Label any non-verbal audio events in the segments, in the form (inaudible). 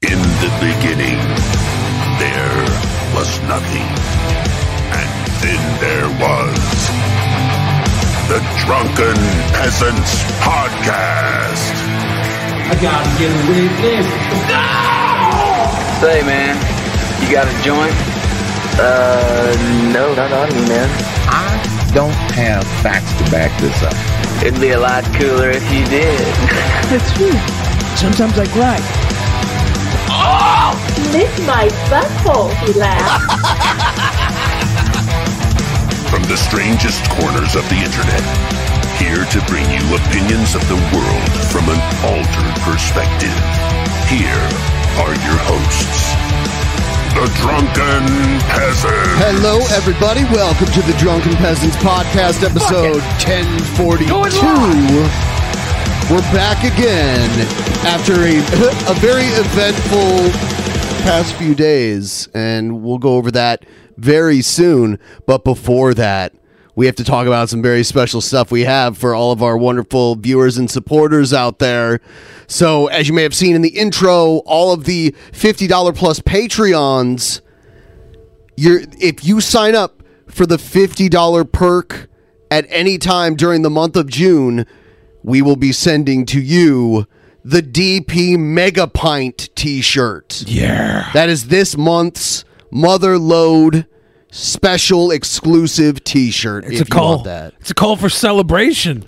In the beginning, there was nothing. And then there was the Drunken Peasants Podcast. I gotta get away this. Say, man, you got a joint? Uh, no, not on me, man. I don't have facts to back this up. It'd be a lot cooler if you did. (laughs) That's true. Sometimes I cry. Lick my butthole, he laughed. From the strangest corners of the internet, here to bring you opinions of the world from an altered perspective. Here are your hosts, the Drunken Peasants. Hello, everybody. Welcome to the Drunken Peasants Podcast, episode 1042. We're back again after a, (laughs) a very eventful past few days, and we'll go over that very soon. But before that, we have to talk about some very special stuff we have for all of our wonderful viewers and supporters out there. So, as you may have seen in the intro, all of the $50 plus Patreons, you're, if you sign up for the $50 perk at any time during the month of June, we will be sending to you the DP Mega Pint t-shirt. Yeah. That is this month's Mother Load special exclusive t-shirt It's if a you call. that. It's a call for celebration.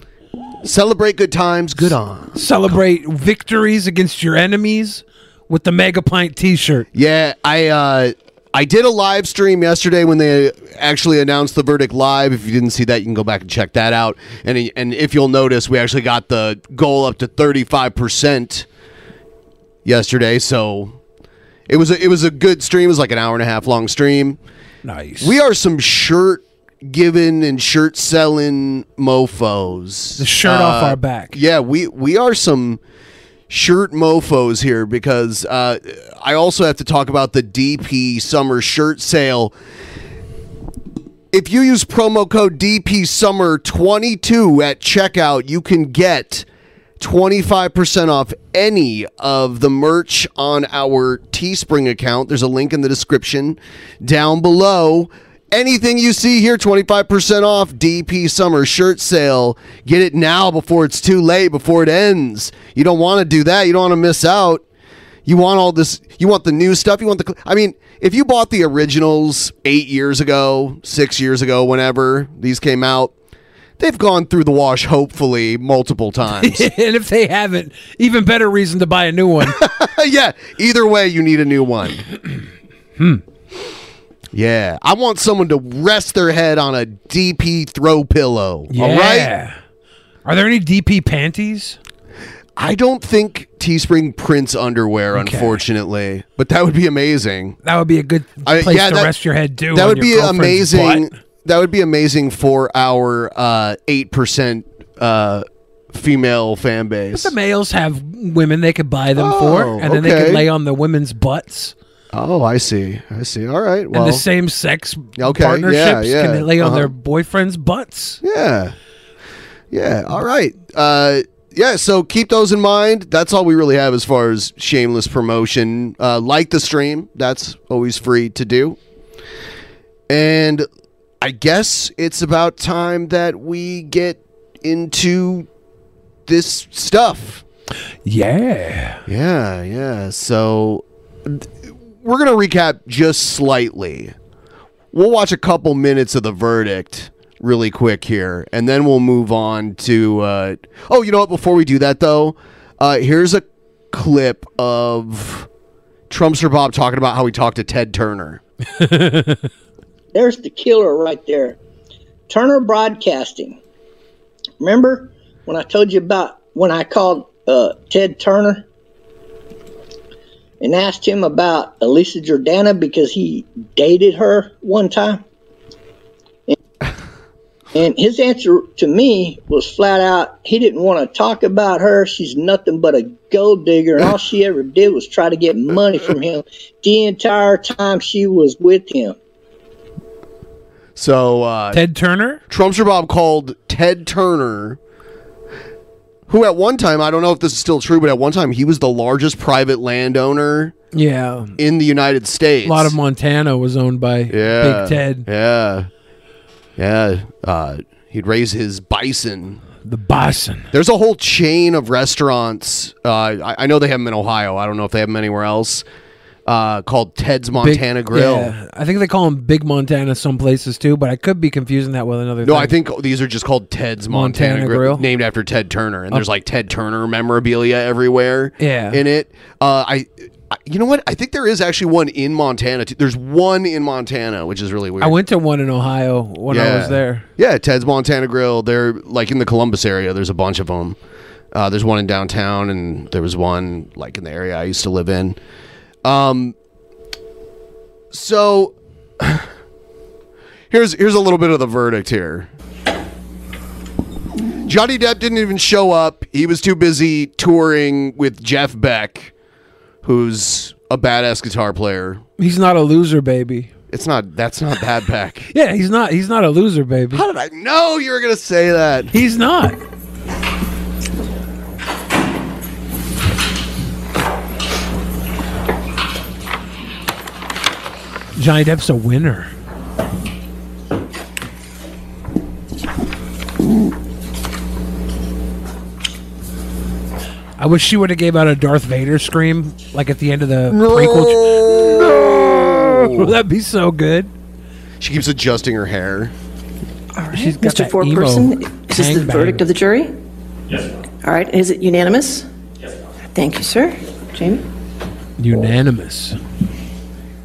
Celebrate good times, good on. Celebrate victories against your enemies with the Mega Pint T-shirt. Yeah, I uh I did a live stream yesterday when they actually announced the verdict live. If you didn't see that, you can go back and check that out. And and if you'll notice, we actually got the goal up to 35% yesterday, so it was a, it was a good stream. It was like an hour and a half long stream. Nice. We are some shirt giving and shirt selling mofos. The shirt off uh, our back. Yeah, we we are some shirt mofos here because uh, I also have to talk about the DP summer shirt sale. If you use promo code DP Summer 22 at checkout, you can get 25% off any of the merch on our Teespring account. There's a link in the description down below. Anything you see here, 25% off DP Summer shirt sale. Get it now before it's too late, before it ends. You don't want to do that. You don't want to miss out. You want all this, you want the new stuff. You want the, I mean, if you bought the originals eight years ago, six years ago, whenever these came out, they've gone through the wash, hopefully, multiple times. (laughs) and if they haven't, even better reason to buy a new one. (laughs) yeah, either way, you need a new one. (clears throat) hmm. Yeah, I want someone to rest their head on a DP throw pillow. Yeah. All right. Are there any DP panties? I don't think Teespring prints underwear, Okay. unfortunately, but that would be amazing. That would be a good I- place yeah, to that- rest your head too. That would be amazing. butt. That would be amazing for our uh, eight percent uh, female fan base. The males have women they could buy them Oh, for, and then they okay. could lay on the women's butts. Oh, I see. I see. All right. Well, and the same sex Okay, partnerships yeah, yeah, can lay on uh-huh. their boyfriend's butts. Yeah. Yeah. All right. Uh, yeah. So keep those in mind. That's all we really have as far as shameless promotion. Uh, like the stream. That's always free to do. And I guess it's about time that we get into this stuff. Yeah. Yeah, yeah. So th- we're going to recap just slightly. We'll watch a couple minutes of the verdict really quick here, and then we'll move on to. Uh, oh, you know what? Before we do that, though, uh, here's a clip of Trumpster Bob talking about how he talked to Ted Turner. (laughs) There's the killer right there. Turner Broadcasting. Remember when I told you about when I called uh, Ted Turner and asked him about Elisa Jordana because he dated her one time? And, and his answer to me was flat out he didn't want to talk about her. She's nothing but a gold digger, and all she ever did was try to get money from him the entire time she was with him. So uh, Ted Turner, Trumpster Bob called Ted Turner, who at one time I don't know if this is still true, but at one time he was the largest private landowner Yeah. in the United States. A lot of Montana was owned by yeah, Big Ted. Yeah, yeah. Uh, he'd raise his bison. The bison. There's a whole chain of restaurants. Uh, I, I know they have them in Ohio. I don't know if they have them anywhere else. Uh, called Ted's Big- Montana Grill. yeah. I think they call them Big Montana some places too, but I could be confusing that with another. No, thing. I think these are just called Ted's Montana, Montana Grill, Grill. named after Ted Turner, and Oh. there's like Ted Turner memorabilia everywhere. Yeah. in it. Uh, I, I, you know what? I think there is actually one in Montana. Too. There's one in Montana, which is really weird. I went to one in Ohio when I was there. Yeah, Ted's Montana Grill. They're like in the Columbus area. There's a bunch of them. Uh, there's one in downtown, and there was one like in the area I used to live in. Um, so (sighs) here's here's a little bit of the verdict here. Johnny Depp didn't even show up. He was too busy touring with Jeff Beck, who's a badass guitar player. He's not a loser, baby. It's not. That's not bad Beck. (laughs) Yeah, he's not. He's not a loser, baby. How did I know you were gonna say that? He's not. Johnny Depp's a winner. I wish she would have gave out a Darth Vader scream like at the end of the prequel. No! (laughs) That'd be so good. She keeps adjusting her hair. She's got Mr. that Four Person, is this the gangbang. verdict of the jury? Yes. All right, is it unanimous? Yes. Thank you, sir. Jamie? Unanimous.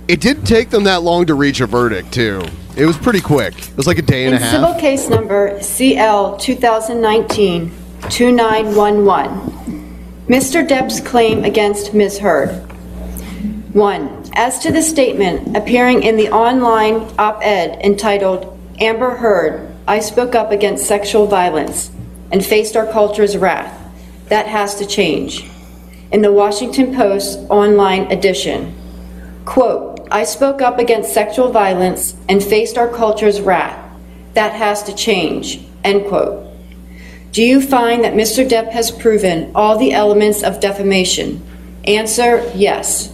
It didn't take them that long to reach a verdict, too. It was pretty quick. It was like a day and In a half. civil case number CL 2019 2911, Mr. Depp's claim against Ms. Heard. 1. As to the statement appearing in the online op ed entitled Amber Heard, I spoke up against sexual violence and faced our culture's wrath. That has to change. In the Washington Post online edition, Quote, I spoke up against sexual violence and faced our culture's wrath. That has to change. End quote. Do you find that Mr. Depp has proven all the elements of defamation? Answer, yes.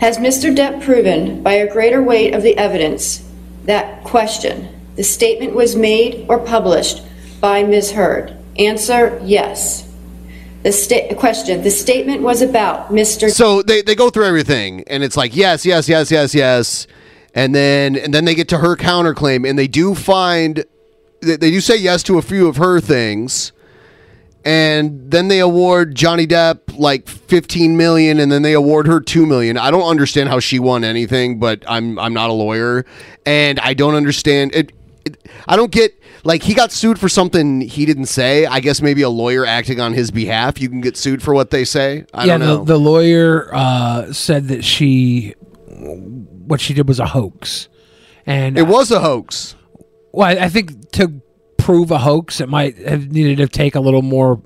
Has Mr. Depp proven by a greater weight of the evidence that question, the statement was made or published by Ms. Heard? Answer, yes. The sta- question, the statement was about Mr. So they, they go through everything, and it's like yes, yes, yes, yes, yes, and then and then they get to her counterclaim, and they do find they, they do say yes to a few of her things, and then they award Johnny Depp like fifteen million, and then they award her two million. I don't understand how she won anything, but I'm I'm not a lawyer, and I don't understand it. I don't get like he got sued for something he didn't say. I guess maybe a lawyer acting on his behalf. You can get sued for what they say. I yeah, don't know. The, the lawyer uh, said that she, what she did was a hoax, and It was a hoax. Well, I, I think to prove a hoax, it might have needed to take a little more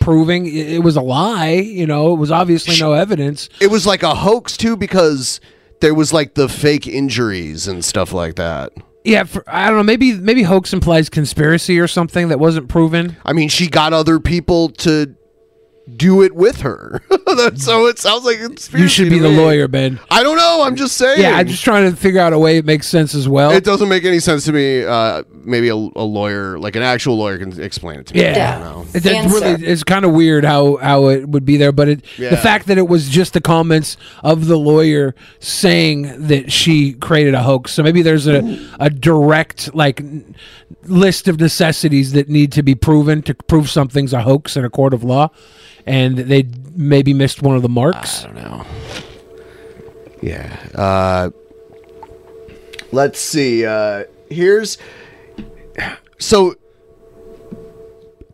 proving. It, it was a lie, you know. It was obviously no evidence. It was like a hoax too because there was like the fake injuries and stuff like that. Yeah, for, I don't know. Maybe maybe hoax implies conspiracy or something that wasn't proven. I mean, she got other people to do it with her. (laughs) so it sounds like it's You should be the lawyer, Ben. I don't know. I'm just saying. Yeah, I'm just trying to figure out a way it makes sense as well. It doesn't make any sense to me. Uh, maybe a, a lawyer, like an actual lawyer, can explain it to me. Yeah, I don't know. It- it's really it's kind of weird how how it would be there, but it Yeah. the fact that it was just the comments of the lawyer saying that she created a hoax. So maybe there's a a direct like n- list of necessities that need to be proven to prove something's a hoax in a court of law, and they maybe missed one of the marks. I don't know. Yeah. Uh, let's see. Uh, here's so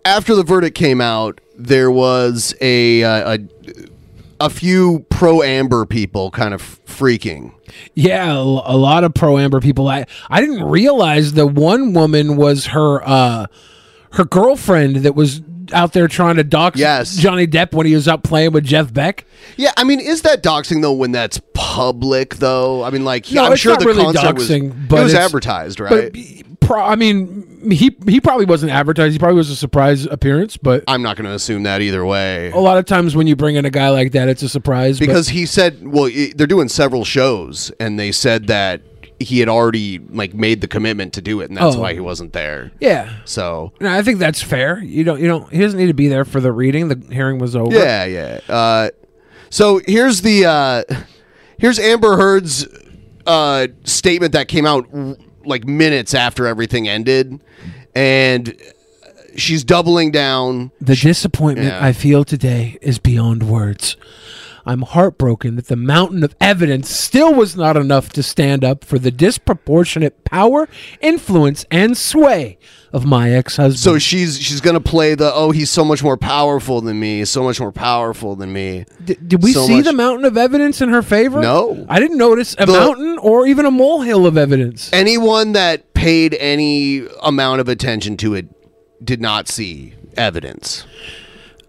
after the verdict came out, there was a uh, a, a few pro Amber people kind of freaking. Yeah, a lot of pro Amber people. I I didn't realize the one woman was her uh her girlfriend that was out there trying to dox Johnny Depp when he was out playing with Jeff Beck. Yeah, I mean, is that doxing though when that's public though? I mean, like No, I'm sure the really concert doxing, was but it was advertised, but right? Pro, I mean, he he probably wasn't advertised. He probably was a surprise appearance, but I'm not going to assume that either way. a lot of times when you bring in a guy like that, it's a surprise. but- because he said well i- they're doing several shows and they said that he had already like made the commitment to do it and that's Oh. why he wasn't there yeah, so no, I think that's fair. You don't you don't he doesn't need to be there for the reading. The hearing was over. yeah yeah uh, so here's the uh, here's amber heard's uh, statement that came out r- like minutes after everything ended and she's doubling down The disappointment Yeah. I feel today is beyond words. I'm heartbroken that the mountain of evidence still was not enough to stand up for the disproportionate power, influence, and sway of my ex-husband. so she's she's gonna play the oh he's so much more powerful than me so much more powerful than me D- did we so see much- the mountain of evidence in her favor? No. I didn't notice a The- mountain or even a molehill of evidence. anyone that paid any amount of attention to it did not see evidence.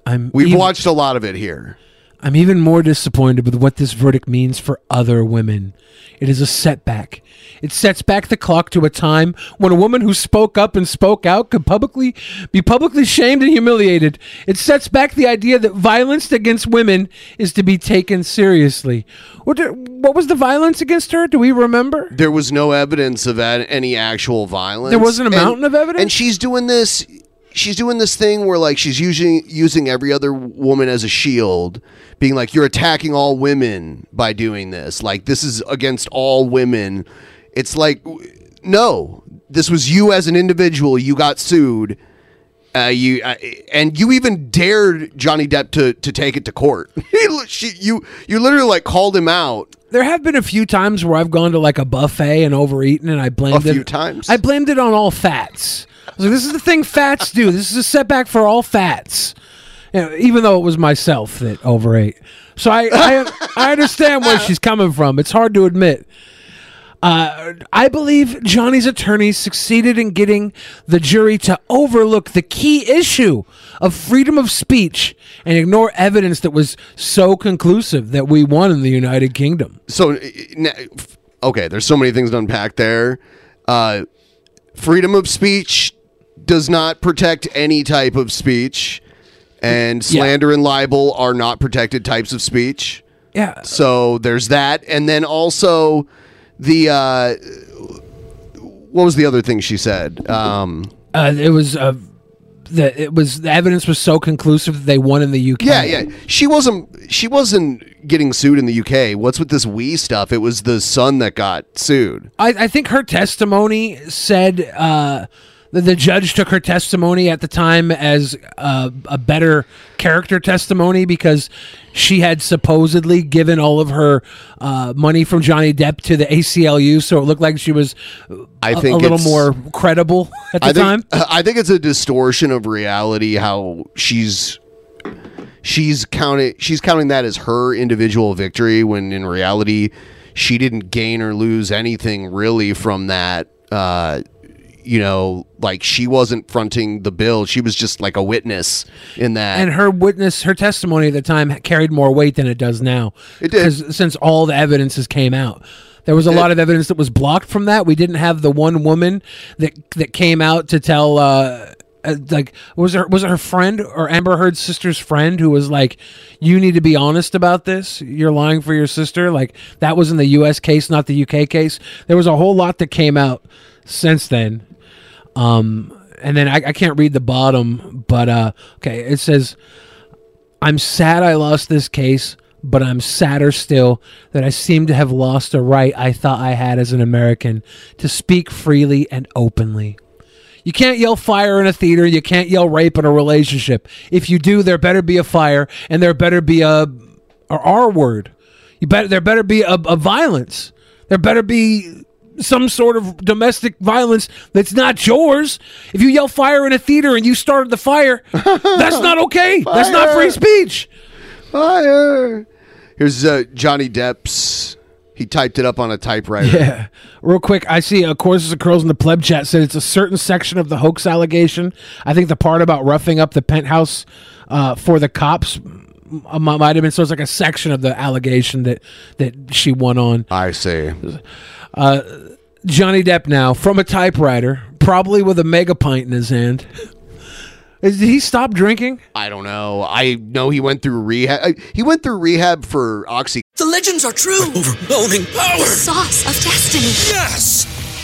I'm We've even- watched a lot of it here. I'm even more disappointed with what this verdict means for other women. It is a setback. It sets back the clock to a time when a woman who spoke up and spoke out could publicly be publicly shamed and humiliated. It sets back the idea that violence against women is to be taken seriously. What, what was the violence against her? Do we remember? There was no evidence of any actual violence. There wasn't a And- mountain of evidence? And she's doing this she's doing this thing where like she's using using every other woman as a shield, being like you're attacking all women by doing this. Like this is against all women. It's like no, this was you as an individual. You got sued. Uh, you uh, and you even dared Johnny Depp to to take it to court. (laughs) She, you you literally like called him out. There have been a few times where I've gone to like a buffet and overeaten, and I blamed A it. few times? I blamed it on all fats. I was like, "This is the thing fats do. This is a setback for all fats." You know, even though it was myself that overate, so I I, I understand where she's coming from. It's hard to admit. Uh, I believe Johnny's attorneys succeeded in getting the jury to overlook the key issue of freedom of speech and ignore evidence that was so conclusive that we won in the United Kingdom. So, uh, okay, there's so many things to unpack there. Uh, freedom of speech does not protect any type of speech, and Yeah. slander and libel are not protected types of speech. Yeah. So there's that, and then also the uh, what was the other thing she said? Um, Uh, it was uh, the it was the evidence was so conclusive that they won in the UK. yeah, yeah. She wasn't. She wasn't getting sued in the UK. What's with this we stuff? It was the son that got sued. I, I think her testimony said uh, that the judge took her testimony at the time as uh, a better character testimony because she had supposedly given all of her uh, money from Johnny Depp to the ACLU, so it looked like she was I a- think a little more credible at the I time. think, (laughs) I think it's a distortion of reality how she's she's counting she's counting that as her individual victory when in reality she didn't gain or lose anything really from that uh you know like she wasn't fronting the bill she was just like a witness in that and her witness, her testimony at the time carried more weight than it does now. It did. since all the evidences came out. There was a lot of evidence that was blocked from that. We didn't have the one woman that that came out to tell uh, uh, like was her was it her friend or Amber Heard's sister's friend who was like you need to be honest about this you're lying for your sister like that was in the US case not the UK case there was a whole lot that came out since then Um, and then I, I can't read the bottom, but uh, okay, it says, "I'm sad I lost this case." But I'm sadder still that I seem to have lost a right I thought I had as an American to speak freely and openly. You can't yell fire in a theater. You can't yell rape in a relationship. If you do, there better be a fire, and there better be a, a R word. You better there better be a, a violence. There better be some sort of domestic violence that's not yours. If you yell fire in a theater and you started the fire, (laughs) that's not okay. That's not free speech. Fire. Here's uh, Johnny Depp's. He typed it up on a typewriter. Yeah. Real quick, I see uh, Courses of Curls in the pleb chat said it's a certain section of the hoax allegation. I think the part about roughing up the penthouse uh, for the cops might have been so it's like a section of the allegation that that she won on. I see. Uh, Johnny Depp now from a typewriter, probably with a mega pint in his hand. (laughs) Is, did he stop drinking? I don't know. I know he went through rehab. uh, He went through rehab for oxy. The legends are true. Overwhelming power! The sauce of destiny. Yes!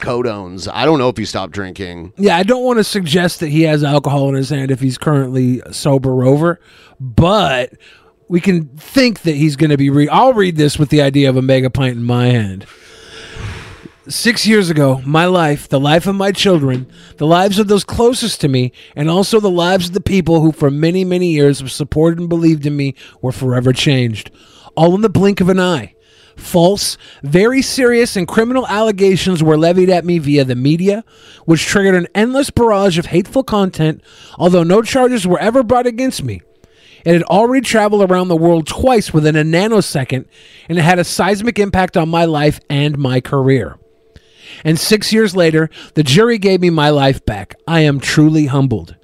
Codones. I don't know if he stopped drinking. Yeah, I don't want to suggest that he has alcohol in his hand if he's currently sober over, but we can think that he's going to be. Re- I'll read this with the idea of a mega pint in my hand. Six years ago, my life, the life of my children, the lives of those closest to me, and also the lives of the people who for many, many years have supported and believed in me were forever changed. All in the blink of an eye. False, very serious, and criminal allegations were levied at me via the media, which triggered an endless barrage of hateful content, although no charges were ever brought against me. It had already traveled around the world twice within a nanosecond, and it had a seismic impact on my life and my career. And six years later, the jury gave me my life back. I am truly humbled.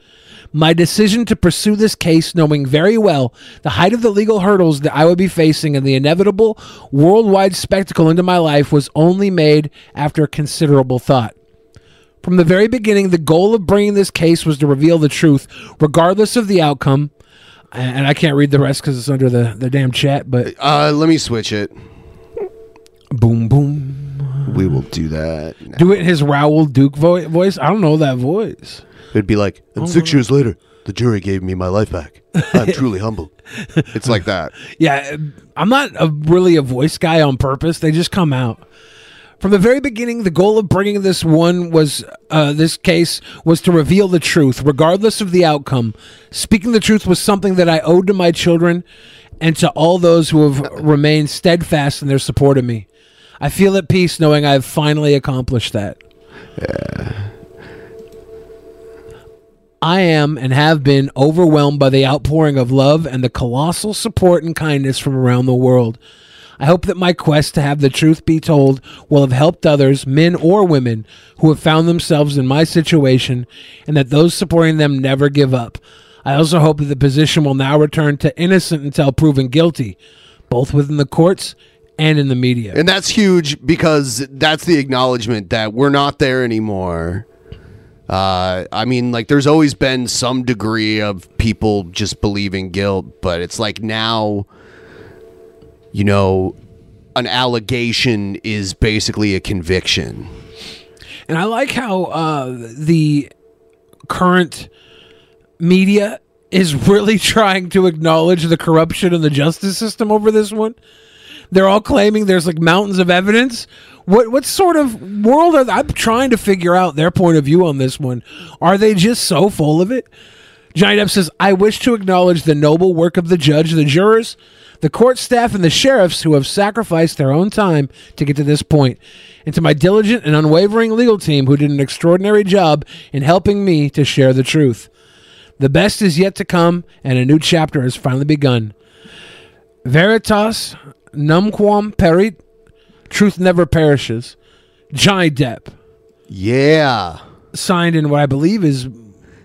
My decision to pursue this case, knowing very well the height of the legal hurdles that I would be facing and the inevitable worldwide spectacle into my life, was only made after considerable thought. From the very beginning, the goal of bringing this case was to reveal the truth, regardless of the outcome. And I can't read the rest because it's under the, the damn chat, but. Uh, let me switch it. Boom, boom. We will do that. Do it in his Raoul Duke vo- voice. I don't know that voice. It'd be like, and Oh, six years later, the jury gave me my life back. I'm (laughs) truly humbled. It's like that. Yeah, I'm not a, really a voice guy on purpose. They just come out. From the very beginning, the goal of bringing this one was uh, this case was to reveal the truth, regardless of the outcome. Speaking the truth was something that I owed to my children and to all those who have remained steadfast in their support of me. I feel at peace knowing I have finally accomplished that. I am and have been overwhelmed by the outpouring of love and the colossal support and kindness from around the world. I hope that my quest to have the truth be told will have helped others, men or women, who have found themselves in my situation, and that those supporting them never give up. I also hope that the position will now return to innocent until proven guilty, both within the courts and in the media. And that's huge because that's the acknowledgement that we're not there anymore. Uh, I mean, like, there's always been some degree of people just believing guilt, but it's like now, you know, an allegation is basically a conviction. And I like how uh, the current media is really (laughs) trying to acknowledge the corruption in the justice system over this one. They're all claiming there's like mountains of evidence. What what sort of world are they? I'm trying to figure out their point of view on this one. Are they just so full of it? Johnny Depp says, I wish to acknowledge the noble work of the judge, the jurors, the court staff, and the sheriffs who have sacrificed their own time to get to this point, and to my diligent and unwavering legal team who did an extraordinary job in helping me to share the truth. The best is yet to come, and a new chapter has finally begun. Veritas numquam perit, truth never perishes. Johnny Depp. Yeah. Signed in what I believe is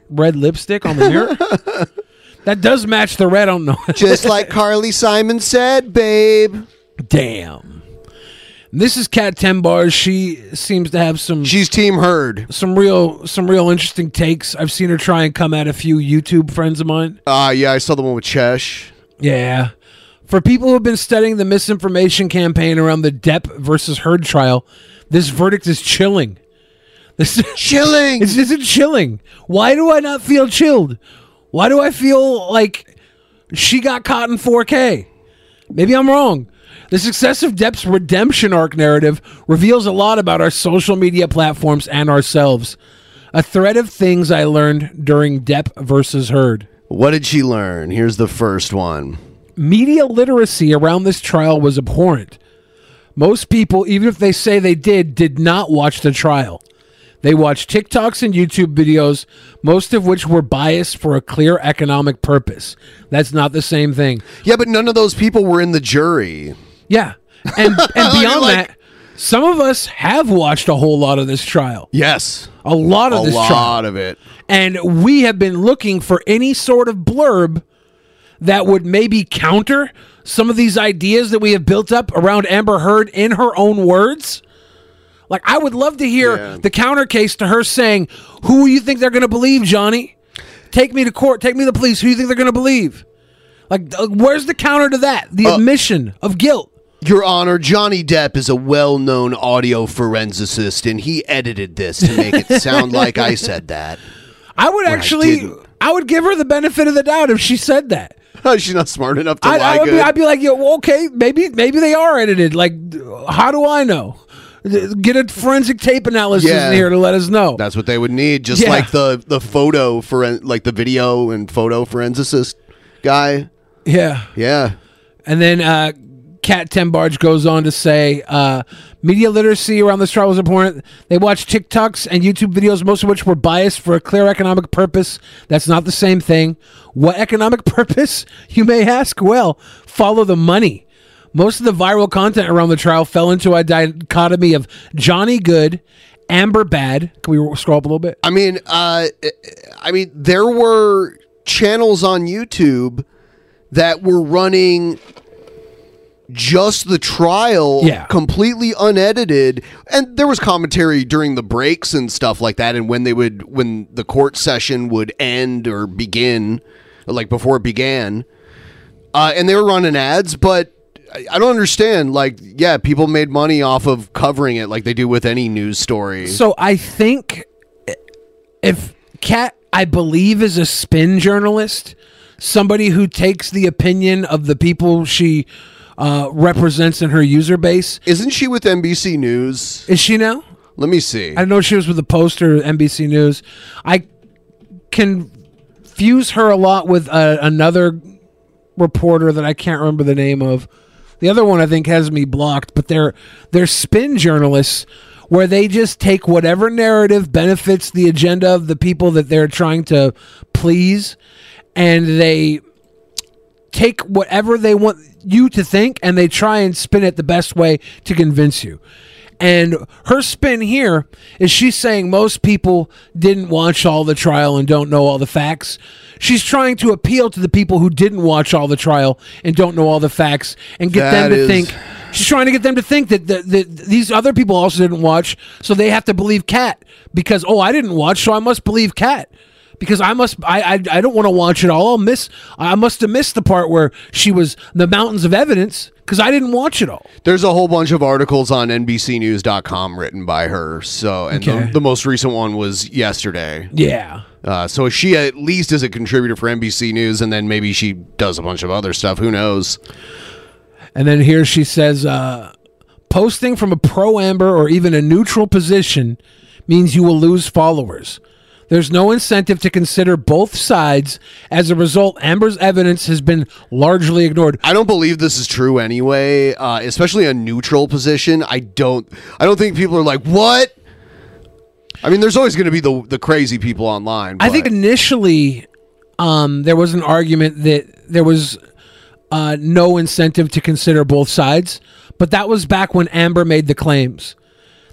red lipstick on the mirror. (laughs) That does match the red on the (laughs) Just like Carly Simon said, babe. Damn. This is Kat Tenbarge. She seems to have some. She's Team Heard. Some real, some real interesting takes. I've seen her try and come at a few YouTube friends of mine. Uh yeah, I saw the one with Chesh. Yeah. For people who have been studying the misinformation campaign around the Depp versus Heard trial, this verdict is chilling. This is chilling. (laughs) It's just chilling. Why do I not feel chilled? Why do I feel like she got caught in 4K? Maybe I'm wrong. The success of Depp's redemption arc narrative reveals a lot about our social media platforms and ourselves. A thread of things I learned during Depp versus Heard. What did she learn? Here's the first one. Media literacy around this trial was abhorrent. Most people, even if they say they did, did not watch the trial. They watched TikToks and YouTube videos, most of which were biased for a clear economic purpose. That's not the same thing. Yeah, but none of those people were in the jury. Yeah. And (laughs) and beyond Like- that, some of us have watched a whole lot of this trial. Yes. A lot of this trial. A this lot trial. of it. And we have been looking for any sort of blurb that would maybe counter some of these ideas that we have built up around Amber Heard in her own words. Like, I would love to hear the counter case to her saying, Who you think they're going to believe, Johnny? Take me to court. Take me to the police. Who do you think they're going to believe? Like, uh, where's the counter to that? The admission of guilt. Your Honor, Johnny Depp is a well known audio forensicist, and he edited this to make it sound like I said that. (laughs) I would When I actually. I, would give her the benefit of the doubt if she said that. (laughs) She's not smart enough to I, lie I would be. I'd be like, yo, okay, maybe maybe they are edited. Like, how do I know? Get a forensic tape analysis Yeah. in here to let us know. That's what they would need, just Yeah. like the the photo for like the video and photo forensicist guy. Yeah. Yeah. And then uh, Kat Tenbarge goes on to say, uh, media literacy around this trial was important. They watched TikToks and YouTube videos, most of which were biased for a clear economic purpose. That's not the same thing. What economic (laughs) purpose, you may ask? Well, follow the money. Most of the viral content around the trial fell into a dichotomy of Johnny Good, Amber Bad. Can we scroll up a little bit? I mean, uh, I mean, there were channels on YouTube that were running just the trial, Yeah. completely unedited, and there was commentary during the breaks and stuff like that, and when they would, when the court session would end or begin, like before it began, uh, and they were running ads, but. I- I don't understand. Like, yeah, people made money off of covering it, like they do with any news story. So I think if Kat, I believe, is a spin journalist, somebody who takes the opinion of the people she uh, represents in her user base. Isn't she with NBC News? Is she now? Let me see. I know she was with the Poster, NBC News. I confuse her a lot with uh, another reporter that I can't remember the name of. The other one I think has me blocked, but they're they're spin journalists where they just take whatever narrative benefits the agenda of the people that they're trying to please and they take whatever they want you to think and they try and spin it the best way to convince you. And her spin here is she's saying most people didn't watch all the trial and don't know all the facts. She's trying to appeal to the people who didn't watch all the trial and don't know all the facts and get That them to is- think. She's trying to get them to think that, the, that these other people also didn't watch, so they have to believe Kat because oh I didn't watch, so I must believe Kat because I must I I, I don't want to watch it all. I'll miss I must have missed the part where she was the mountains of evidence because I didn't watch it all. There's a whole bunch of articles on NBCNews.com written by her. So, and Okay. the, the most recent one was yesterday. Yeah. Uh, so she at least is a contributor for NBC News, and then maybe she does a bunch of other stuff. Who knows? And then here she says, uh, posting from a pro amber or even a neutral position means you will lose followers. There's no incentive to consider both sides. As a result, Amber's evidence has been largely ignored. I don't believe this is true anyway, uh, especially a neutral position. I don't. I don't think people are like, "What?" I mean, there's always going to be the the crazy people online. I think initially um, there was an argument that there was uh, no incentive to consider both sides, but that was back when Amber made the claims.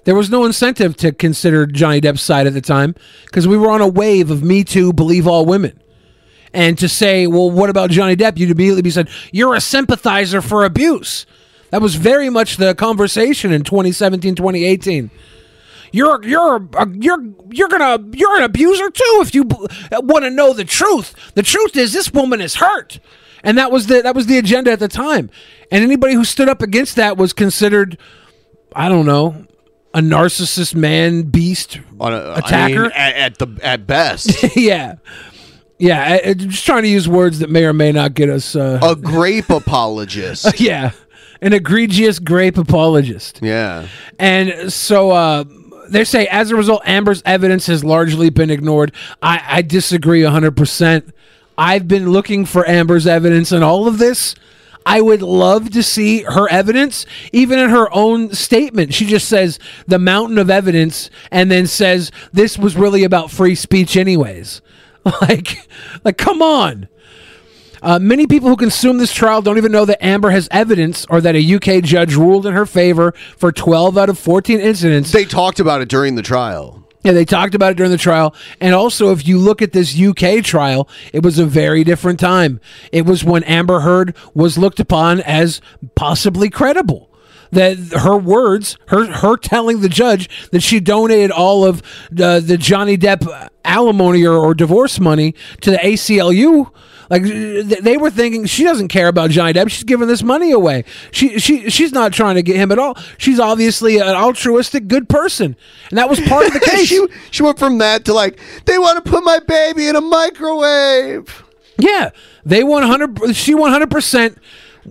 There was no incentive to consider Johnny Depp's side at the time because we were on a wave of Me Too, believe all women. And to say, well, what about Johnny Depp? You'd immediately be said, you're a sympathizer for abuse. That was very much the conversation in 2017, 2018. You're you're uh, you're you're gonna you're an abuser too if you want to know the truth. The truth is this woman is hurt, and that was the that was the agenda at the time. And anybody who stood up against that was considered, I don't know, a narcissist man beast On a, attacker. I mean, (laughs) at, at the at best, (laughs) yeah, yeah. I, I'm just trying to use words that may or may not get us. Uh, a grape apologist. (laughs) yeah, an egregious grape apologist. Yeah. And so uh, they say, as a result, Amber's evidence has largely been ignored. I, I disagree 100%. I've been looking for Amber's evidence in all of this. I would love to see her evidence, even in her own statement. She just says the mountain of evidence and then says this was really about free speech, anyways. (laughs) Like, like, come on. Uh, many people who consume this trial don't even know that Amber has evidence or that a UK judge ruled in her favor for 12 out of 14 incidents. They talked about it during the trial. Yeah, they talked about it during the trial. And also, if you look at this UK trial, it was a very different time. It was when Amber Heard was looked upon as possibly credible. That her words, her her telling the judge that she donated all of the, the Johnny Depp alimony or, or divorce money to the ACLU, like they were thinking she doesn't care about Johnny Depp. She's giving this money away. She she she's not trying to get him at all. She's obviously an altruistic, good person, and that was part of the (laughs) case. she she went from that to like they want to put my baby in a microwave. Yeah, they 100. She 100 percent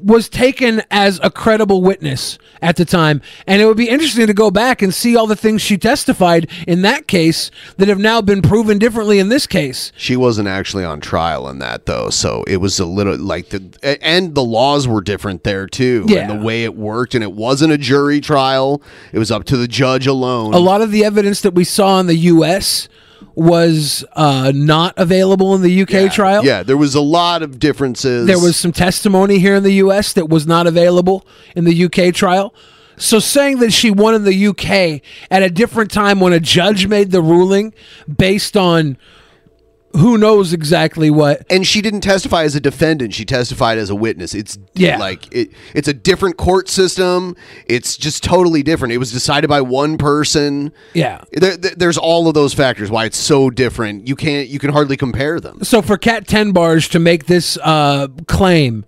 was taken as a credible witness at the time, and it would be interesting to go back and see all the things she testified in that case that have now been proven differently in this case. She wasn't actually on trial in that though, so it was a little like the and the laws were different there too, Yeah. and the way it worked, and it wasn't a jury trial; it was up to the judge alone. A lot of the evidence that we saw in the U.S. was uh, not available in the UK trial. Yeah, there was a lot of differences. There was some testimony here in the U.S. that was not available in the UK trial. So saying that she won in the UK at a different time when a judge made the ruling based on who knows exactly what. and she didn't testify as a defendant; she testified as a witness. It's Yeah. like it. It's a different court system. It's just totally different. It was decided by one person. Yeah. There, there- there's all of those factors why it's so different. You can't. You can hardly compare them. So for Kat Tenbarge to make this uh, claim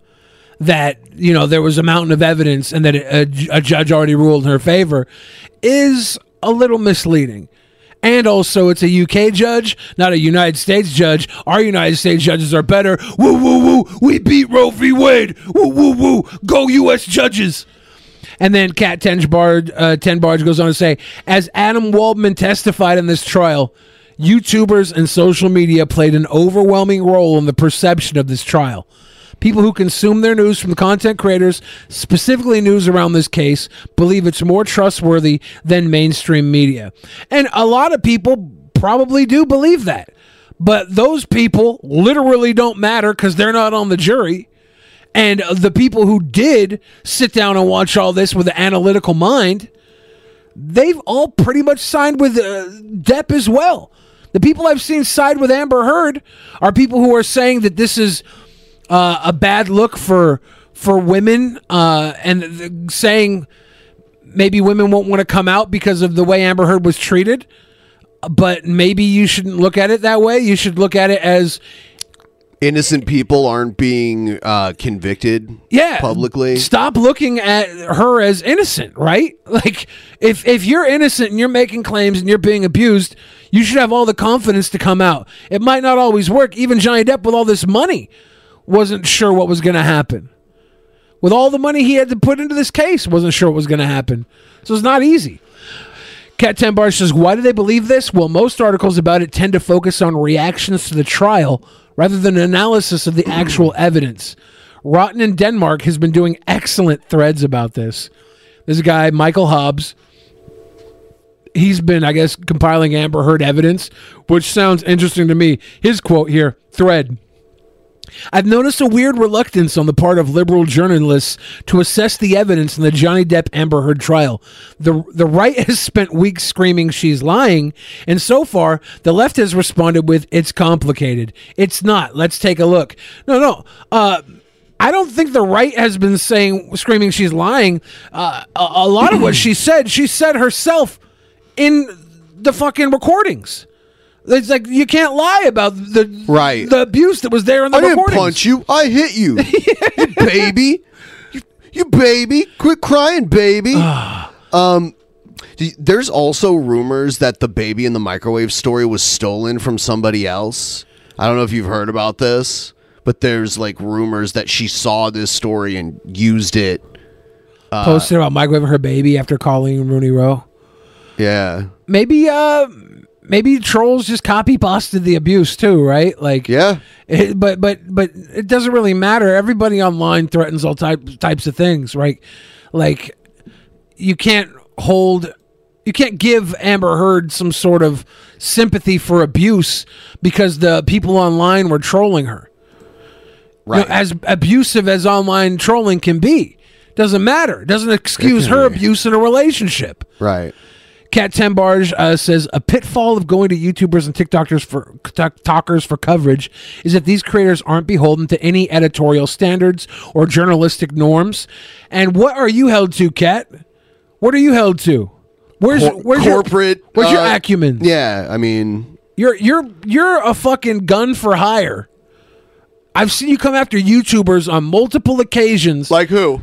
that you know there was a mountain of evidence and that a, a judge already ruled in her favor is a little misleading. And also, it's a UK judge, not a United States judge. Our United States judges are better. Woo woo woo! We beat Roe v. Wade. Woo woo woo! Go U.S. judges. And then Kat Tenbarge, uh, Tenbarge goes on to say, as Adam Waldman testified in this trial, YouTubers and social media played an overwhelming role in the perception of this trial. People who consume their news from content creators, specifically news around this case, believe it's more trustworthy than mainstream media. And a lot of people probably do believe that. But those people literally don't matter because they're not on the jury. And the people who did sit down and watch all this with an analytical mind, they've all pretty much signed with uh, Depp as well. The people I've seen side with Amber Heard are people who are saying that this is uh, a bad look for for women, uh, and th- saying maybe women won't want to come out because of the way Amber Heard was treated. But maybe you shouldn't look at it that way. You should look at it as Innocent people aren't being uh, convicted. yeah publicly. stop looking at her as innocent right (laughs) like if if you're innocent and you're making claims and you're being abused you should have all the confidence to come out it might not always work even johnny depp with all this money wasn't sure what was going to happen with all the money he had to put into this case wasn't sure what was going to happen so it's not easy Cat 10 Bar says, Why do they believe this? Well, most articles about it tend to focus on reactions to the trial rather than analysis of the actual evidence. Rotten in Denmark has been doing excellent threads about this. A guy, Michael Hobbs. He's been, I guess, compiling Amber Heard evidence, which sounds interesting to me. His quote here thread. I've noticed a weird reluctance on the part of liberal journalists to assess the evidence in the Johnny Depp Amber Heard trial. The the right (laughs) has spent weeks screaming she's lying, and so far the left has responded with it's complicated. It's not. Let's take a look. No, no. Uh I don't think the right has been saying screaming she's lying. Uh, a, a lot of what she said, she said herself in the fucking recordings. It's like you can't lie about the Right. the abuse that was there in the I didn't punch you. I hit you. (laughs) you baby. You, you baby. Quit crying, baby. um, there's also rumors that the baby in the microwave story was stolen from somebody else. I don't know if you've heard about this, but there's like rumors that she saw this story and used it. Uh, Posted about microwaving her baby after calling Rooney Rowe. Yeah. Maybe uh maybe trolls just copy pasted the abuse too, right? Like yeah. It, but but but it doesn't really matter. Everybody online threatens all type, types of things, right? Like you can't hold you can't give Amber Heard some sort of sympathy for abuse because the people online were trolling her. Right. as abusive as online trolling can be. Doesn't matter. Doesn't excuse her abuse in a relationship. Right. Kat Tenbarge uh, says a pitfall of going to YouTubers and TikTokers for TikTokers for coverage is that these creators aren't beholden to any editorial standards or journalistic norms. And what are you held to, Cat? What are you held to? Where's Cor- where's corporate? Your, where's your uh, acumen? Yeah, I mean, You're you're you're a fucking gun for hire. I've seen you come after YouTubers on multiple occasions. Like who?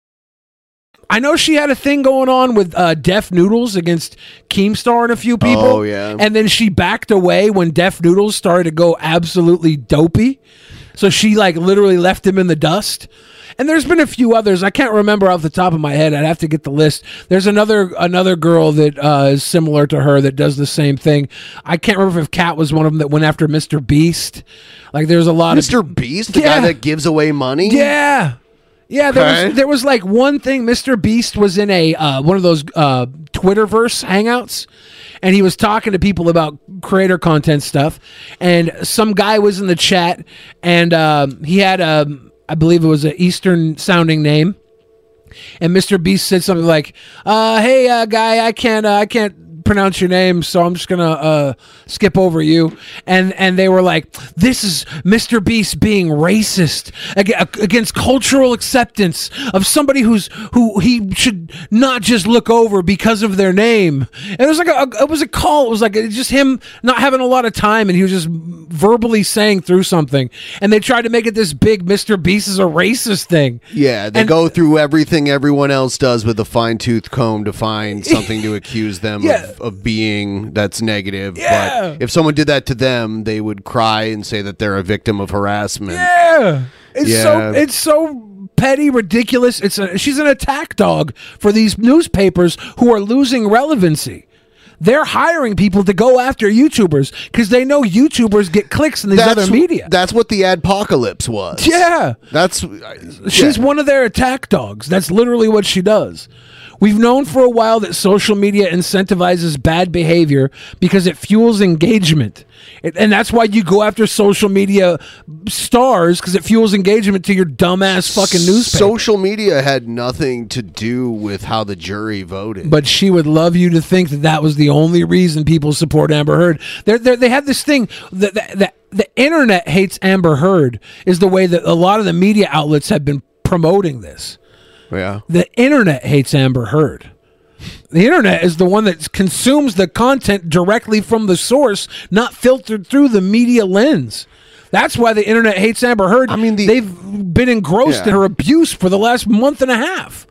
I know she had a thing going on with uh, Def Noodles against Keemstar and a few people. Oh, yeah. And then she backed away when Def Noodles started to go absolutely dopey. So she like literally left him in the dust. And there's been a few others. I can't remember off the top of my head. I'd have to get the list. There's another another girl that uh, is similar to her that does the same thing. I can't remember if Kat was one of them that went after Mr. Beast. Like there's a lot Mr. of Mr. Beast, the Yeah. guy that gives away money. yeah. Yeah, there Okay. was there was like one thing. Mr. Beast was in a uh, one of those uh, Twitterverse hangouts, and he was talking to people about creator content stuff. And some guy was in the chat, and um, he had a, I believe it was an Eastern sounding name. And Mr. Beast said something like, uh, "Hey, uh, guy, I can't, uh, I can't pronounce your name, so I'm just gonna uh, skip over you." And and they were like, "This is Mr. Beast being racist against cultural acceptance of somebody who's who he should not just look over because of their name." And it was like a, it was a call. It was like just him not having a lot of time, and he was just verbally saying through something. And they tried to make it this big Mr. Beast is a racist thing. Yeah, they And- go through everything everyone else does with a fine tooth comb to find something to accuse them (laughs) Yeah. of, of being that's negative. Yeah. But if someone did that to them, they would cry and say that they're a victim of harassment. Yeah. It's so it's so petty, ridiculous. It's a, she's an attack dog for these newspapers who are losing relevancy. They're hiring people to go after YouTubers because they know YouTubers get clicks in these other media. That's what the adpocalypse was. Yeah. That's She's one of their attack dogs. That's literally what she does. We've known for a while that social media incentivizes bad behavior because it fuels engagement. It- and that's why you go after social media stars because it fuels engagement to your dumbass fucking newspaper. Social media had nothing to do with how the jury voted. But she would love you to think that that was the only reason people support Amber Heard. They're, they're, they have this thing that the, the, the internet hates Amber Heard is the way that a lot of the media outlets have been promoting this. Yeah. The internet hates Amber Heard. The internet is the one that consumes the content directly from the source, not filtered through the media lens. That's why the internet hates Amber Heard. I mean, they've been engrossed in her abuse for the last month and a half.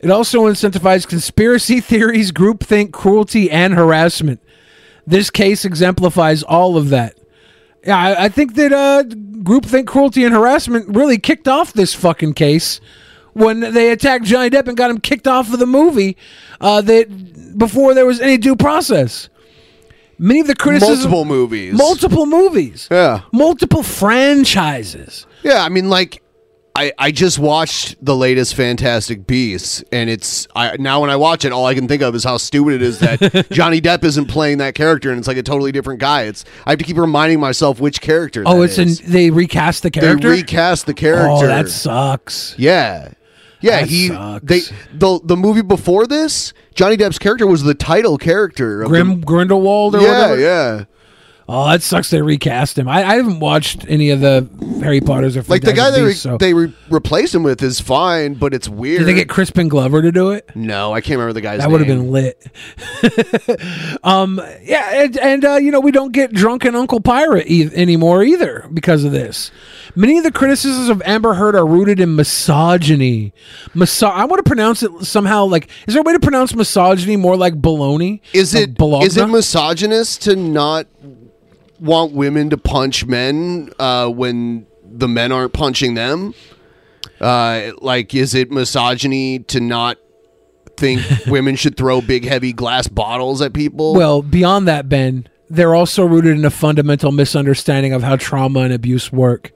It also incentivizes conspiracy (laughs) theories, groupthink, cruelty, and harassment. This case exemplifies all of that. Yeah, I, I think that uh, groupthink cruelty and harassment really kicked off this fucking case when they attacked Johnny Depp and got him kicked off of the movie. Uh, that before there was any due process. Many of the criticism, Multiple movies. multiple movies, Yeah. multiple franchises. Yeah, I mean, like, I, I just watched the latest Fantastic Beasts, and it's I, now when I watch it, all I can think of is how stupid it is that (laughs) Johnny Depp isn't playing that character, and it's like a totally different guy. It's I have to keep reminding myself which character. Oh, it's is. an they recast the character. they recast the oh, character. Oh, that sucks. Yeah. Yeah, That he sucks. they the the movie before this, Johnny Depp's character was the title character. Of Grim Grindelwald or yeah, whatever. yeah. Oh, that sucks. They recast him. I, I haven't watched any of the Harry Potter's or Like the guy they re- Beasts, so- they re- replaced him with is fine, but it's weird. Did they get Crispin Glover to do it? No, I can't remember the guy's that would have name. been lit. (laughs) um, yeah, and, and uh, you know we don't get drunken Uncle Pirate e- anymore either because of this. Many of the criticisms of Amber Heard are rooted in misogyny. Miso- I want to pronounce it somehow like. Is there a way to pronounce misogyny more like baloney? Is Like it Bologna? is it misogynist to not want women to punch men uh, when the men aren't punching them? Uh, like, is it misogyny to not think (laughs) women should throw big, heavy glass bottles at people? Well, beyond that, Ben, they're also rooted in a fundamental misunderstanding of how trauma and abuse work.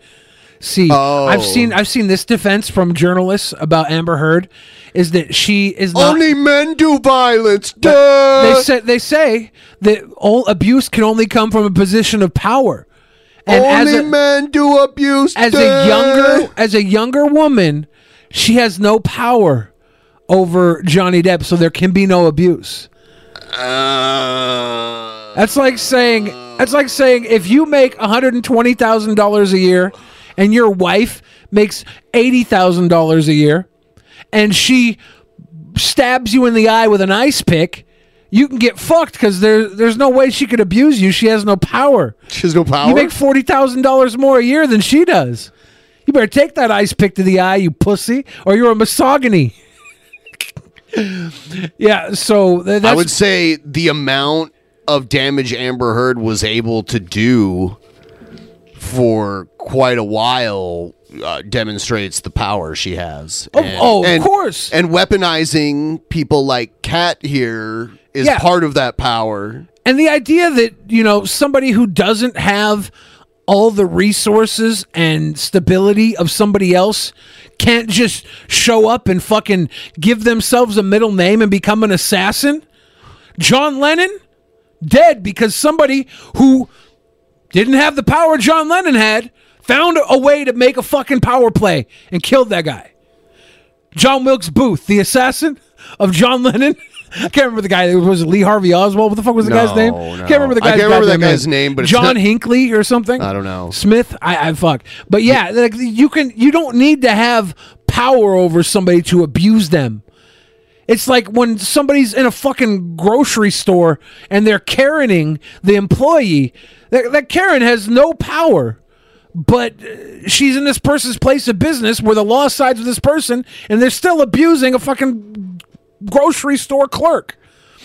See, I've Oh. seen I've seen this defense from journalists about Amber Heard is that she is not only men do violence. Duh. they say they say that all abuse can only come from a position of power. And only as a, men do abuse. as duh. a younger as a younger woman, she has no power over Johnny Depp, so there can be no abuse. Uh, That's like saying that's like saying if you make one hundred and twenty thousand dollars a year, and your wife makes eighty thousand dollars a year, and she stabs you in the eye with an ice pick, you can get fucked because there there's no way she could abuse you. She has no power. She has no power. You make forty thousand dollars more a year than she does. You better take that ice pick to the eye, you pussy, or you're a misogyny. (laughs) yeah, so th- that's I would say the amount of damage Amber Heard was able to do for quite a while uh, demonstrates the power she has. Oh, oh, of course. And weaponizing people like Kat here is Yeah. part of that power. And the idea that, you know, somebody who doesn't have all the resources and stability of somebody else can't just show up and fucking give themselves a middle name and become an assassin. John Lennon dead because somebody who didn't have the power John Lennon had found a way to make a fucking power play and killed that guy. John Wilkes Booth, the assassin of John (laughs) Lennon. I can't remember the guy. Was it Lee Harvey Oswald? What the fuck was the guy's name? no. Can't remember the I guy's can't remember that guy's name, but John not- Hinckley or something. I don't know. Smith. I, I fuck. But yeah, like you can. You don't need to have power over somebody to abuse them. It's like when somebody's in a fucking grocery store and they're Karening the employee. That, that Karen has no power, but she's in this person's place of business where the law sides with this person, and they're still abusing a fucking grocery store clerk.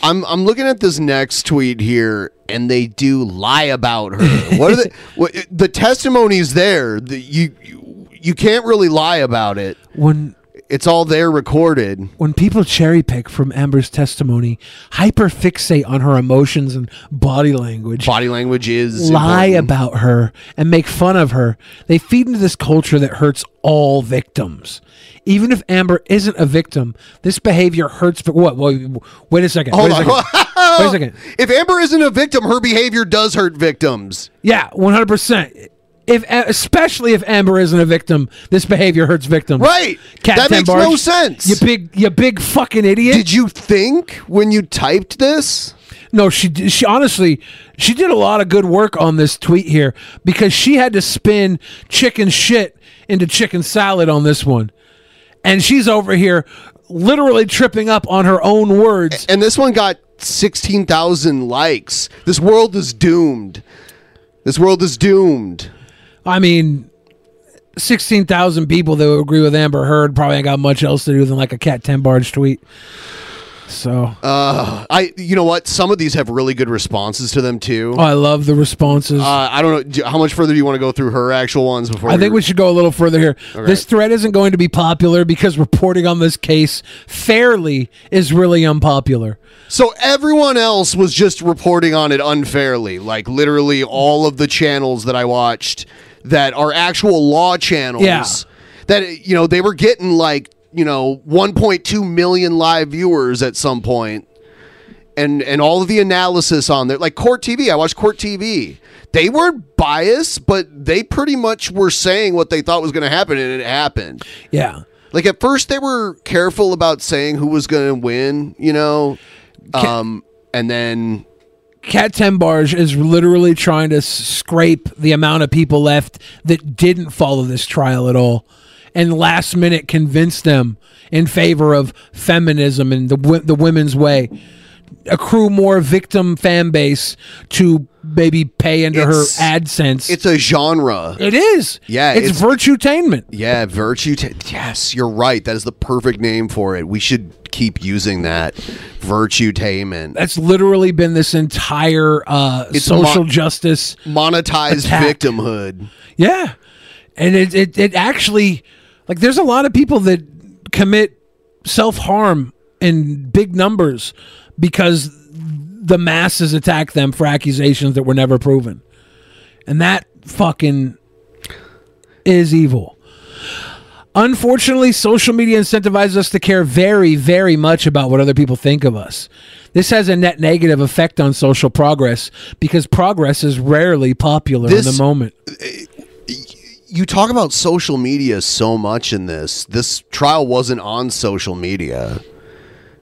I'm I'm looking at this next tweet here, and they do lie about her. What are the (laughs) what, the testimony's there? The, you, you you can't really lie about it when it's all there recorded. When people cherry pick from Amber's testimony, hyper fixate on her emotions and body language, Body language is lie important. about her and make fun of her. They feed into this culture that hurts all victims. Even if Amber isn't a victim, this behavior hurts. For, what? Well, wait a second. Hold wait a on. second. (laughs) wait a second. If Amber isn't a victim, her behavior does hurt victims. Yeah, one hundred percent. If especially if Amber isn't a victim, this behavior hurts victims. Right. Kat That makes Tenbarge, no sense. You big, you big fucking idiot. Did you think when you typed this? No, she she honestly she did a lot of good work on this tweet here because she had to spin chicken shit into chicken salad on this one. And she's over here literally tripping up on her own words. And this one got 16,000 likes. This world is doomed. This world is doomed. I mean, 16,000 people that would agree with Amber Heard probably ain't got much else to do than like a Kat Tenbarge tweet. So Uh, I, you know what? Some of these have really good responses to them too. oh, I love the responses. Uh, I don't know how much further do you want to go through her actual ones before. I think we should go a little further here. Okay. This thread isn't going to be popular because reporting on this case fairly is really unpopular. So everyone else was just reporting on it unfairly. Like literally all of the channels that I watched that are actual law channels. Yeah. That you know they were getting like you know 1.2 million live viewers at some point, and and all of the analysis on there, like Court TV. I watched Court TV. They weren't biased, but they pretty much were saying what they thought was going to happen, and it happened. Yeah. Like at first they were careful about saying who was going to win, you know. Um and then Kat Tenbarge is literally trying to scrape the amount of people left that didn't follow this trial at all, and last minute convince them in favor of feminism and the the women's way. Accrue more victim fan base to maybe pay into It's- her AdSense. it's a genre. It is. Yeah, it's, it's- virtuetainment. Yeah, virtue. T- yes, you're right. That is the perfect name for it. We should keep using that virtuetainment. That's literally been this entire uh, It's social mo- justice monetized attack. victimhood. Yeah, and it, it it actually like there's a lot of people that commit self harm in big numbers because the masses attack them for accusations that were never proven, and that fucking is evil. Unfortunately, social media incentivizes us to care very, very much about what other people think of us. This has a net negative effect on social progress because progress is rarely popular in the moment. Eh, you talk about social media so much in this. This trial wasn't on social media.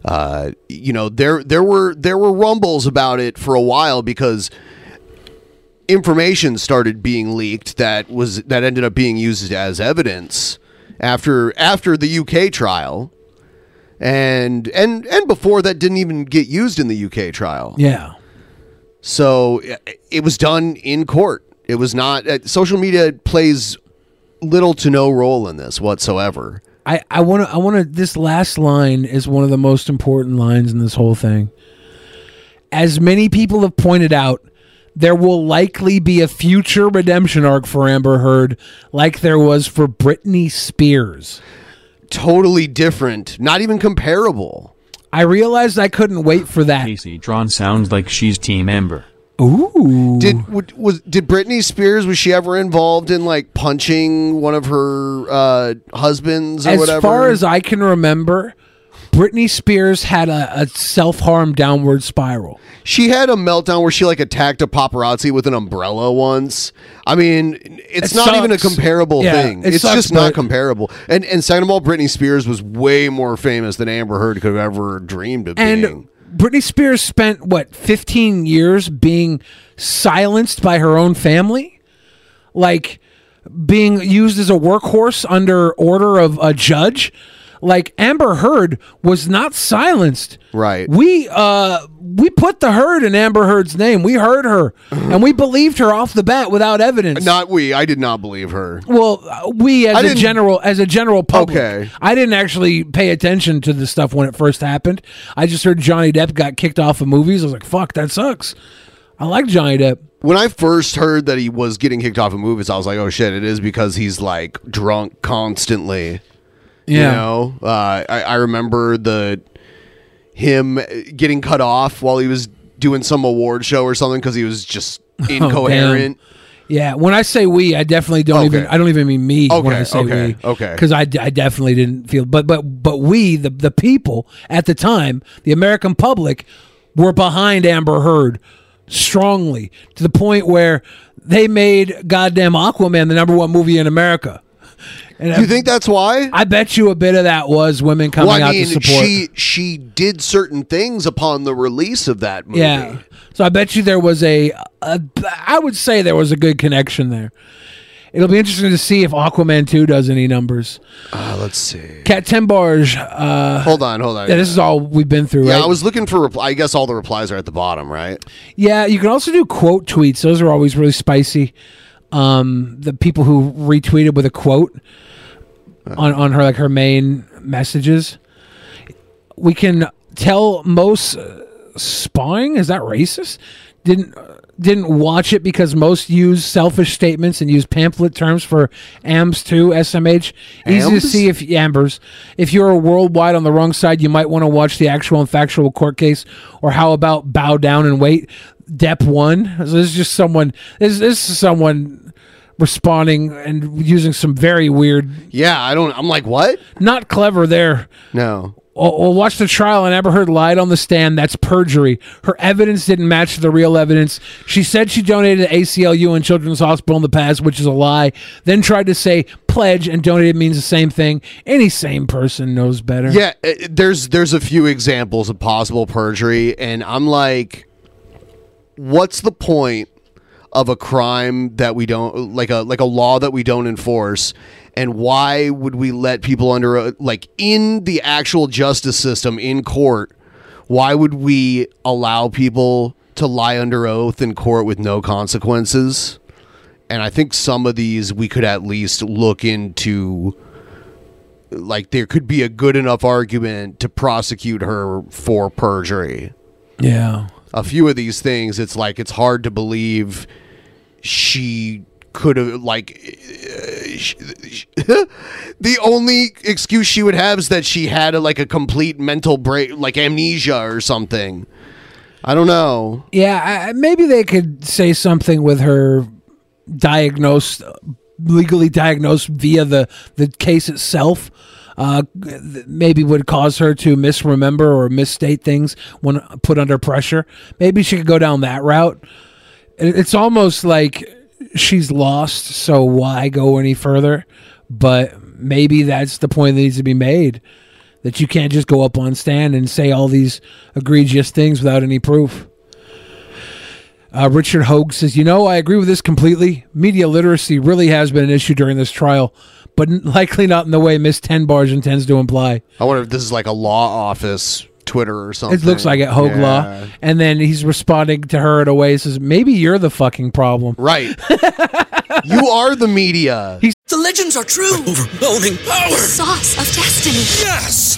Uh, you know, there there were there were rumbles about it for a while because information started being leaked that was that ended up being used as evidence after after the UK trial. And and and before that didn't even get used in the UK trial. Yeah. So it was done in court. It was not uh, social media plays little to no role in this whatsoever. I, I want to I want to this last line is one of the most important lines in this whole thing. As many people have pointed out, there will likely be a future redemption arc for Amber Heard like there was for Britney Spears. Totally different, not even comparable. I realized I couldn't wait for that. Casey Drawn sounds like she's Team Ember. Ooh. Did would- was did Britney Spears was she ever involved in like punching one of her uh, husbands or as whatever? As far as I can remember, Britney Spears had a, a self harm downward spiral. she had a meltdown where she like attacked a paparazzi with an umbrella once. I mean, it's It not even a comparable Yeah, thing. it It's sucks, just not comparable. And and second of all, Britney Spears was way more famous than Amber Heard could have ever dreamed of And being. Britney Spears spent what 15 years being silenced by her own family, like being used as a workhorse under order of a judge. Like Amber Heard was not silenced. Right. We uh we put the Heard in Amber Heard's name. We heard her and we believed her off the bat without evidence. Not we. I did not believe her. Well, we as I a general as a general public. Okay. I didn't actually pay attention to the stuff when it first happened. I just heard Johnny Depp got kicked off of movies. I was like, "Fuck, that sucks." I like Johnny Depp. When I first heard that he was getting kicked off of movies, I was like, "Oh shit!" It is because he's like drunk constantly. You Yeah. know, uh, I, I remember the him getting cut off while he was doing some award show or something because he was just (laughs) incoherent. Yeah, when I say we, I definitely don't Okay. even. I don't even mean me when Okay, I say okay, we. okay. Because I, I definitely didn't feel. But but but we, the the people at the time, the American public, were behind Amber Heard strongly to the point where they made goddamn Aquaman the number one movie in America. And you think that's why? I bet you a bit of that was women coming well, I out mean, to support. she she did certain things upon the release of that movie. Yeah. So I bet you there was a, a I would say there was a good connection there. It'll be interesting to see if Aquaman 2 does any numbers. Uh, let's see. Kat Tenbarge. Uh, Hold on, hold on. Yeah, this is all we've been through, Yeah, right? I was looking for. Reply. I guess all the replies are at the bottom, right? Yeah, you can also do quote tweets. Those are always really spicy. Um, the people who retweeted with a quote on, on her like her main messages. We can tell most uh, spawning is that racist? Didn't uh, didn't watch it because most use selfish statements and use pamphlet terms for AMS too. SMH easy to see if ambers. If you're worldwide on the wrong side, you might want to watch the actual and factual court case. Or how about bow down and wait? Depp won. So this is just someone. This this is someone responding and using some very weird. Yeah, I don't. I'm like, what? Not clever there. No. Well, well, watch the trial and Amber Heard lied on the stand. That's perjury. Her evidence didn't match the real evidence. She said she donated to ACLU and Children's Hospital in the past, which is a lie. Then tried to say pledge and donated means the same thing. Any sane person knows better. Yeah, uh, there's there's a few examples of possible perjury, and I'm like, what's the point of a crime that we don't like a like a law that we don't enforce? And why would we let people under a, like in the actual justice system in court? Why would we allow people to lie under oath in court with no consequences? And I think some of these we could at least look into like there could be a good enough argument to prosecute her for perjury. Yeah. A few of these things, it's like it's hard to believe she could have like (laughs) the only excuse she would have is that she had a, like a complete mental break, like amnesia or something. I don't know. Yeah, I- maybe they could say something with her diagnosed, legally diagnosed via the the case itself. Uh, maybe would cause her to misremember or misstate things when put under pressure. Maybe she could go down that route. It's almost like she's lost, so why go any further? But maybe that's the point that needs to be made. That you can't just go up on stand and say all these egregious things without any proof. Uh, Richard Hoeg says, You know, I agree with this completely. Media literacy really has been an issue during this trial, but likely not in the way Miss Tenbarge intends to imply. I wonder if this is like a law office Twitter or something. It looks like it, Hoeg Yeah. Law. And then he's responding to her in a way, he says, Maybe you're the fucking problem. Right. (laughs) you are the media. He's- The legends are true. Overwhelming power! The sauce of destiny. Yes!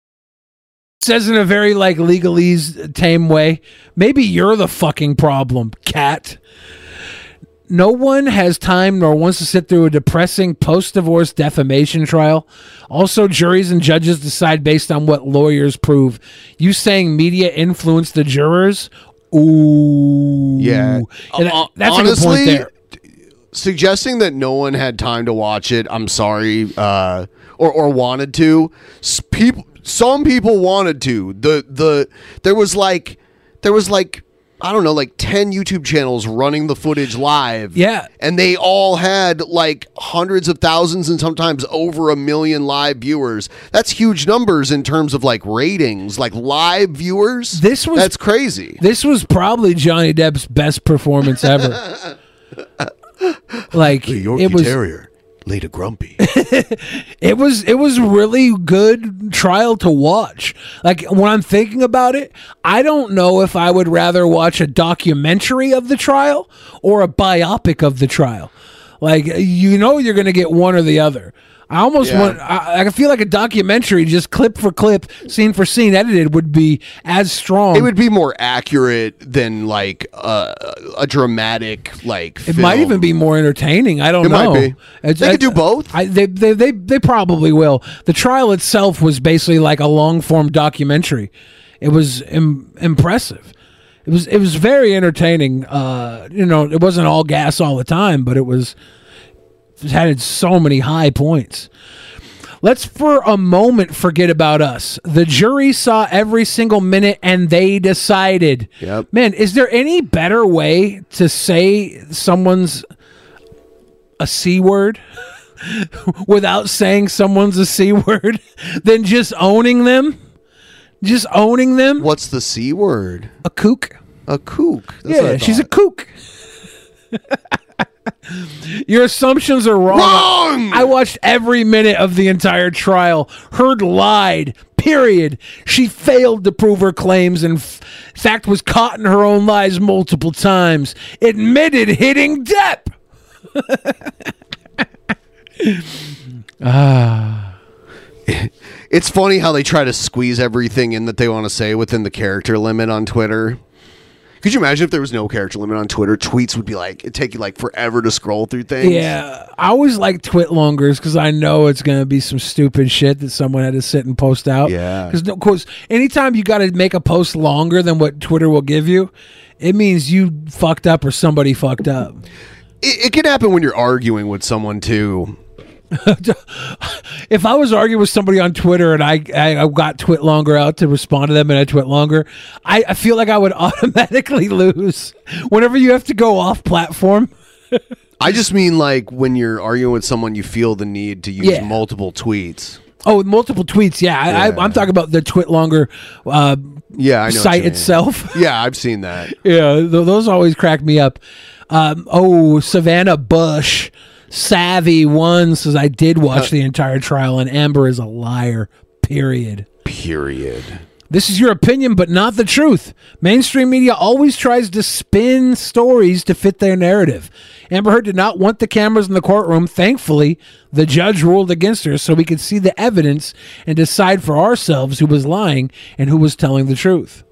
Says in a very like legalese tame way, maybe you're the fucking problem, Kat. No one has time nor wants to sit through a depressing post divorce defamation trial. Also, juries and judges decide based on what lawyers prove. You saying media influenced the jurors? Ooh. Yeah. And that- Uh, that's honestly, a good point there. Suggesting that no one had time to watch it, I'm sorry, uh, or or wanted to. People, some people wanted to. The the there was like there was like I don't know, like ten YouTube channels running the footage live. Yeah. and they all had like hundreds of thousands and sometimes over a million live viewers. That's huge numbers in terms of like ratings, like live viewers. This was that's crazy. This was probably Johnny Depp's best performance ever. (laughs) like it was laid a grumpy. (laughs) it was it was really good trial to watch. Like when I'm thinking about it, I don't know if I would rather watch a documentary of the trial or a biopic of the trial. Like you know you're going to get one or the other. I almost Yeah. want I, I feel like a documentary just clip for clip, scene for scene edited would be as strong. It would be more accurate than like uh, a dramatic like. It might even be more entertaining. I don't It might know. be. They could do both. I, they, they, they, they probably will. The trial itself was basically like a long form documentary. It was Im- impressive. It was it was very entertaining. Uh, you know, it wasn't all gas all the time, but it was had so many high points. Let's for a moment forget about us. The jury saw every single minute and they decided. Yep. Man, is there any better way to say someone's a C word (laughs) without saying someone's a C word (laughs) than just owning them? Just owning them? What's the C word? A kook. A kook. That's yeah, she's a kook. (laughs) Your assumptions are wrong. Wrong! I watched every minute of the entire trial. Heard lied. Period. She failed to prove her claims and, f- in fact, was caught in her own lies multiple times. Admitted hitting Depp. (laughs) ah. It's funny how they try to squeeze everything in that they want to say within the character limit on Twitter. Could you imagine if there was no character limit on Twitter? Tweets would be like it'd take you like forever to scroll through things. Yeah, I always like twit longers because I know it's gonna be some stupid shit that someone had to sit and post out. Yeah. because of course, anytime you got to make a post longer than what Twitter will give you, it means you fucked up or somebody fucked up. It, it can happen when you're arguing with someone too. (laughs) If I was arguing with somebody on Twitter and I, I I got twit longer out to respond to them and I twit longer, I, I feel like I would (laughs) automatically lose. Whenever you have to go off platform, I just mean like when you're arguing with someone, you feel the need to use Yeah. multiple tweets. oh, multiple tweets, yeah, I, I'm talking about the twit longer uh, Yeah, I know site itself. (laughs) Yeah, I've seen that. Yeah, th- those always crack me up. Um, oh, Savannah Bush, Savvy One says I did watch Uh, the entire trial, and Amber is a liar. Period. Period. This is your opinion, but not the truth. Mainstream media always tries to spin stories to fit their narrative. Amber Heard did not want the cameras in the courtroom. Thankfully, the judge ruled against her so we could see the evidence and decide for ourselves who was lying and who was telling the truth.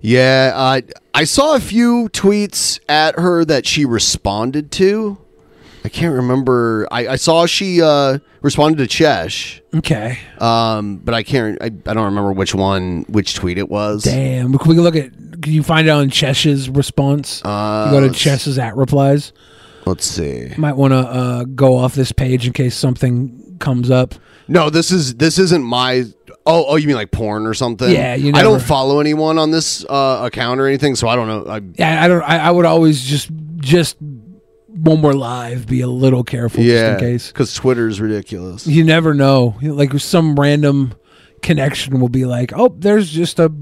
Yeah, uh, I saw a few tweets at her that she responded to. I can't remember. I, I saw she uh, responded to Chesh. Okay. Um, but I can't. I, I don't remember which one, which tweet it was. Damn. Can we look at? Can you find out on Chesh's response? Uh, you go to Chesh's at replies. Let's see. Might want to uh, go off this page in case something comes up. No, this is this isn't my. Oh, oh, you mean like porn or something? Yeah, you I don't follow anyone on this uh, account or anything, so I don't know. I, Yeah, I don't. I, I would always just just when we're live, be a little careful yeah, just in case. because Twitter's ridiculous. You never know. Like some random connection will be like, oh, there's just a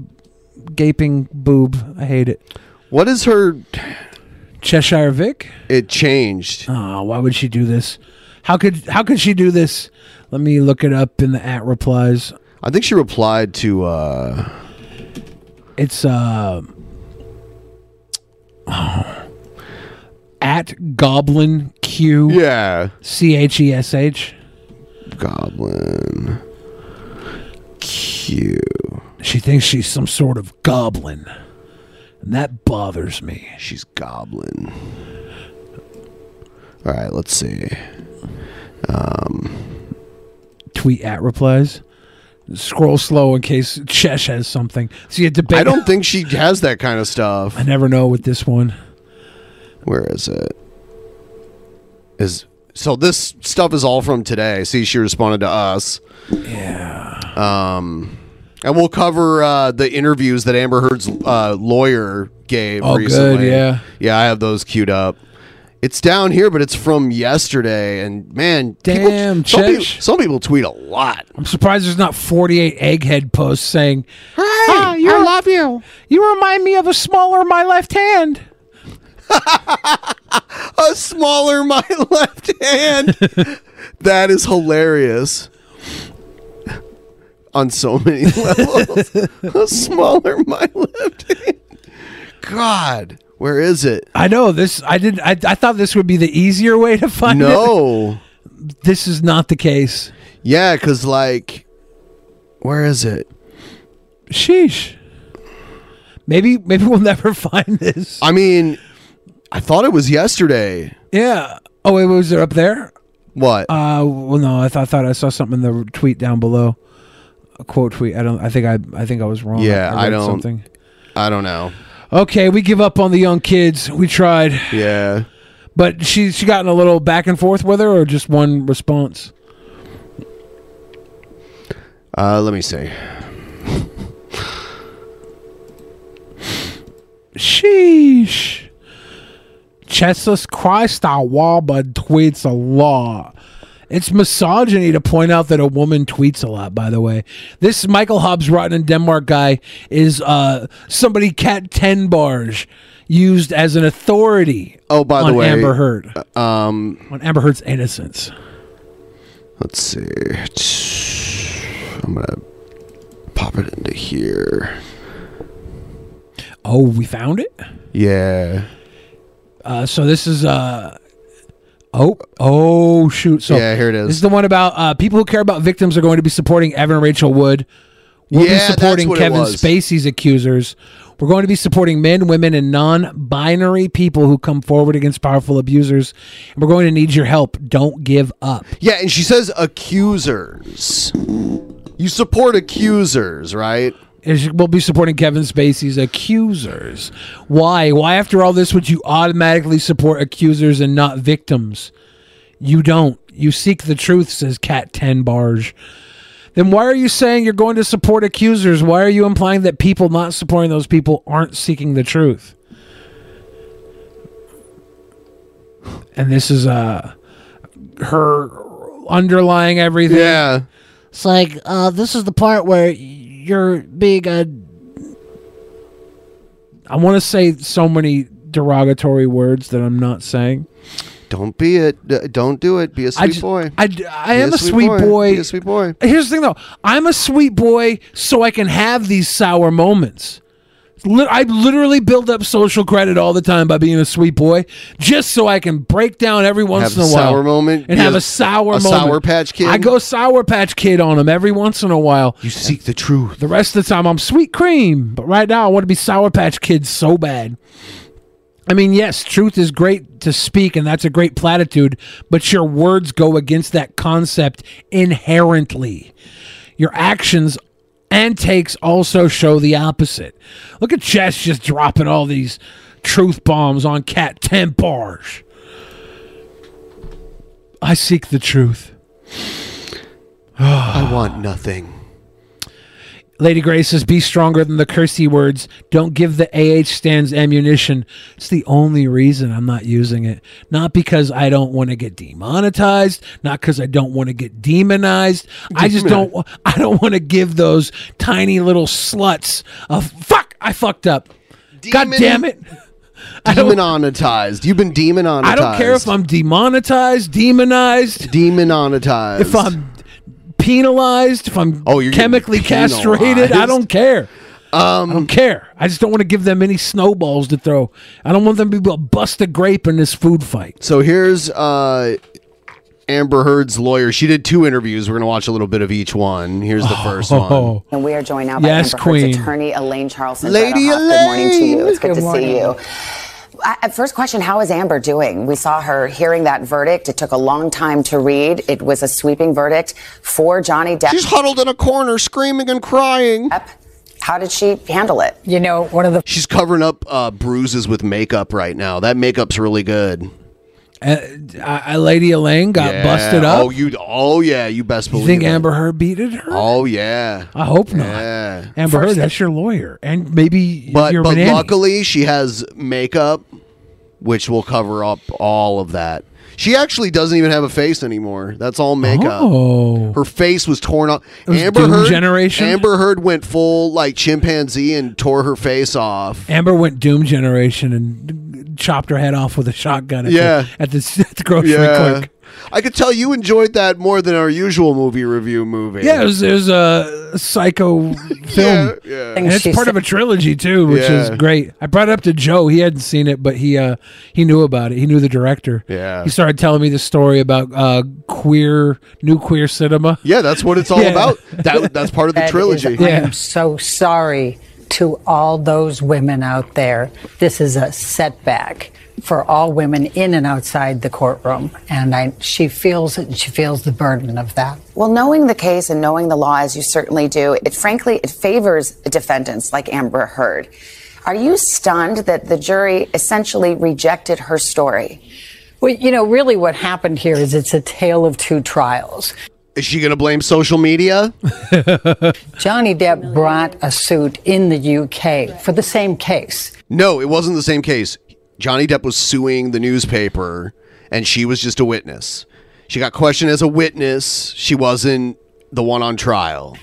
gaping boob. I hate it. What is her? Cheshire Vic. It changed. Oh, why would she do this? How could how could she do this? Let me look it up in the at replies. I think she replied to. uh It's uh (sighs) at Goblin Q. Yeah. C H E S H. Goblin Q. She thinks she's some sort of goblin. And that bothers me. She's goblin. All right, let's see. Um, Tweet at replies. Scroll slow in case Chesh has something. See a debate. I don't think she has that kind of stuff. I never know with this one. Where is it? Is so this stuff is all from today. See, she responded to us. Yeah. Um, and we'll cover uh, the interviews that Amber Heard's uh, lawyer gave Oh, good, recently. yeah. yeah, I have those queued up. It's down here, but it's from yesterday. And man, people- Damn, some, people, some people tweet a lot. I'm surprised there's not 48 egghead posts saying, "Hey, I love you. You remind me of a smaller my left hand." (laughs) a smaller my (laughs) left hand. (laughs) that is hilarious. On so many levels. a smaller my left hand. God, where is it? I know this. I did. I, I thought this would be the easier way to find it. No. This is not the case. Yeah, because like, where is it? Sheesh. Maybe maybe we'll (laughs) never find this. I mean, I thought it was yesterday. Yeah. Oh, wait, was it up there? What? Uh, well, no. I thought, thought I saw something in the tweet down below. A quote tweet. I don't. I think I. I think I was wrong. yeah, I, read don't. Something. I don't know. Okay, we give up on the young kids. We tried. Yeah. But she she got in a little back and forth with her, or just one response. Uh, let me see. Sheesh. Jesus Christ, our Waba tweets a lot. It's misogyny to point out that a woman tweets a lot, by the way. This Michael Hobbes Rotten in Denmark guy is uh, somebody Kat Tenbarge used as an authority Oh, by the way, Amber Heard. Um, on Amber Heard's innocence. Let's see. I'm gonna pop it into here. Oh, we found it? Yeah. Uh, so this is uh oh oh shoot. So Yeah, here it is. This is the one about uh, people who care about victims are going to be supporting Evan and Rachel Wood. We'll Yeah, be supporting Kevin. Spacey's accusers. We're going to be supporting men, women, and non-binary people who come forward against powerful abusers. And we're going to need your help. Don't give up. Yeah, and she says accusers. You support accusers, right? Is- We'll be supporting Kevin Spacey's accusers. Why? Why, after all this, would you automatically support accusers and not victims? You don't. You seek the truth, says Kat Tenbarge. Then why are you saying you're going to support accusers? Why are you implying that people not supporting those people aren't seeking the truth? And this is uh her underlying everything. Yeah. It's like uh, this is the part where you're being a I want to say so many derogatory words that I'm not saying. Don't be it. Don't do it. Be a sweet ju- boy. I, Be am a sweet, boy. Be a sweet boy. Here's the thing, though. I'm a sweet boy, so I can have these sour moments. I literally build up social credit all the time by being a sweet boy, just so I can break down every once Have in a a while sour moment? and have a- sour a moment. Sour Patch Kid? I go sour patch kid on them every once in a while. You seek the truth. The rest of the time, I'm sweet cream, but right now I want to be sour patch kid so bad. I mean, yes, truth is great to speak, and that's a great platitude, but your words go against that concept inherently. Your actions and takes also show the opposite. Look at Chesh just dropping all these truth bombs on Kat Tenbarge. I seek the truth. I want nothing. Lady Grace says, "Be stronger than the cursey words. Don't give the AH stands ammunition." It's the only reason I'm not using it. Not because I don't want to get demonetized. Not because I don't want to get demonized. I just don't. I don't want to give those tiny little sluts a fuck. I fucked up. God damn it! (laughs) Demonetized. You've been demonetized. I don't care if I'm demonetized, demonized, demonetized. if I'm penalized, if I'm Oh, you're chemically castrated. I don't care. Um, I don't care. I just don't want to give them any snowballs to throw. I don't want them to be able to bust a grape in this food fight. So here's uh, Amber Heard's lawyer. She did two interviews. We're gonna watch a little bit of each one. Here's the first one. And we are joined now by Yes, Amber Queen. Heard's attorney, Elaine Charlson. Lady Elaine. Good morning to you. It's good, Good to morning. see you. First question How is Amber doing? We saw her hearing that verdict. It took a long time to read. It was a sweeping verdict for Johnny Depp. She's huddled in a corner, screaming and crying. How did she handle it? You know, one of the She's covering up uh, bruises with makeup right now. That makeup's really good. Uh, I, Lady Elaine got Yeah. busted up. Oh, you. Oh, yeah. You best believe. you believe. think it. Amber Heard beated her? Oh, yeah. I hope not. Yeah. Amber Heard, that's your lawyer, and maybe But your but nanny. luckily she has makeup, which will cover up all of that. She actually doesn't even have a face anymore. That's all makeup. Oh. Her face was torn off. Was Amber Doom Heard Generation? Amber Heard went full like chimpanzee and tore her face off. Amber went Doom Generation and chopped her head off with a shotgun. At Yeah. the, at the, (laughs) at the grocery Yeah. clerk. I could tell you enjoyed that more than our usual movie review movie. Yeah, it was, it was a psycho (laughs) film. yeah. And it's part of a trilogy too, which is great. I brought it up to Joe. He hadn't seen it, but he uh he knew about it. He knew the director. Yeah. He started telling me the story about uh queer new queer cinema. Yeah, that's what it's all Yeah. about. (laughs) That that's part of the That is- trilogy. I am so sorry to all those women out there. This is a setback for all women in and outside the courtroom, and I, she feels it. And she feels the burden of that. Well, knowing the case and knowing the law as you certainly do, it frankly it favors defendants like Amber Heard. Are you stunned that the jury essentially rejected her story? Well, you know, really, what happened here is it's a tale of two trials. Is she going to blame social media? (laughs) Johnny Depp brought a suit in the UK for the same case. No, it wasn't the same case. Johnny Depp was suing the newspaper, and she was just a witness. She got questioned as a witness. She wasn't the one on trial.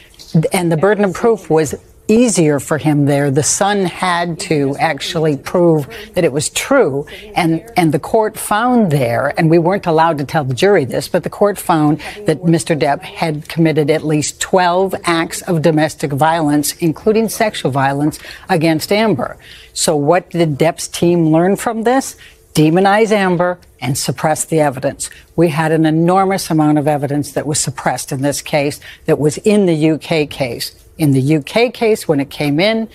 and the burden of proof was easier for him there. The Sun had to actually prove that it was true, and and the court found there, and we weren't allowed to tell the jury this, but the court found that Mr. Depp had committed at least 12 acts of domestic violence, including sexual violence, against Amber. So what did Depp's team learn from this? demonize Amber and suppress the evidence. We had an enormous amount of evidence that was suppressed in this case that was in the UK case. In the UK case, when it came in,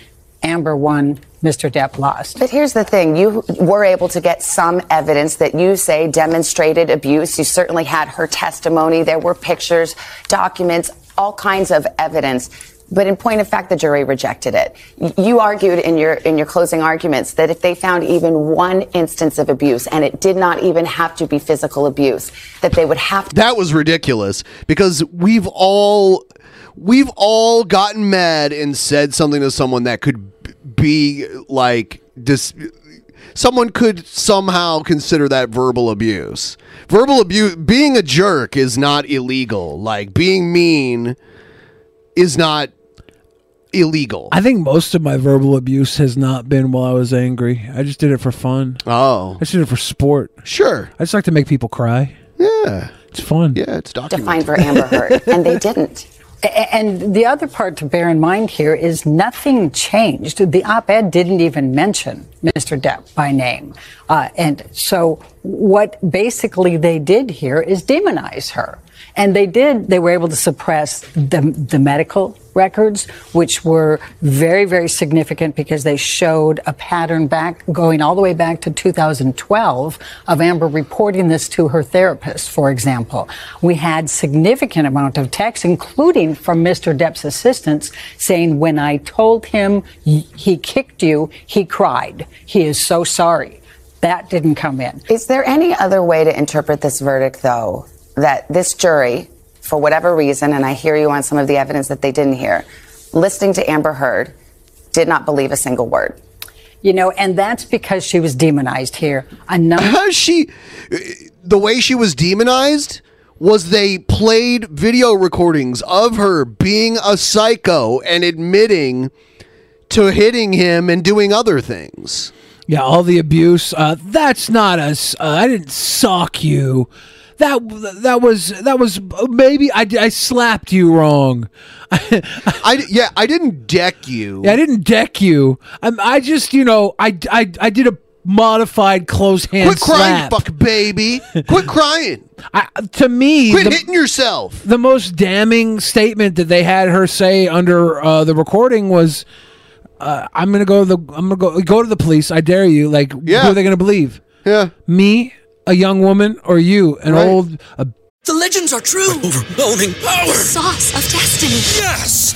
Amber won, Mr. Depp lost. But here's the thing you were able to get some evidence that you say demonstrated abuse. You certainly had her testimony. There were pictures, documents, all kinds of evidence. But in point of fact, the jury rejected it. You argued in your in your closing arguments that if they found even one instance of abuse, and it did not even have to be physical abuse, that they would have to. That was ridiculous because we've all we've all gotten mad and said something to someone that could be like this someone could somehow consider that verbal abuse. Verbal abuse being a jerk is not illegal. Like being mean is not illegal. I think most of my verbal abuse has not been while I was angry. I just did it for fun. Oh. I just did it for sport. Sure. I just like to make people cry. Yeah. It's fun. Yeah, it's Defined for Amber Heard, and they (laughs) didn't. And the other part to bear in mind here is nothing changed. The op ed didn't even mention Mr. Depp by name. Uh, and so, what basically they did here is demonize her. And they did, they were able to suppress the, the medical records, which were very, very significant because they showed a pattern back, going all the way back to 2012 of Amber reporting this to her therapist, for example. We had significant amount of texts, including from Mr. Depp's assistants, saying, when I told him he kicked you, he cried. He is so sorry. That didn't come in. Is there any other way to interpret this verdict, though, that this jury, for whatever reason, and I hear you on some of the evidence that they didn't hear, listening to Amber Heard, did not believe a single word? You know, and that's because she was demonized here. A number- (laughs) she the way she was demonized was they played video recordings of her being a psycho and admitting to hitting him and doing other things. Yeah, all the abuse. Uh, that's not us. Uh, I didn't sock you. That that was that was maybe I, I slapped you wrong. (laughs) I yeah I didn't deck you. Yeah, I didn't deck you. I, I just you know I, I I did a modified close hand Quit crying, slap. fuck baby. Quit crying. (laughs) I, to me, Quit the- hitting yourself. The most damning statement that they had her say under uh, the recording was, uh, "I'm gonna go to the I'm gonna go go to the police. I dare you. Like, yeah. who are they gonna believe? Yeah, me, a young woman, or you, an Right. old a The legends are true. Overwhelming power! The sauce of destiny. Yes!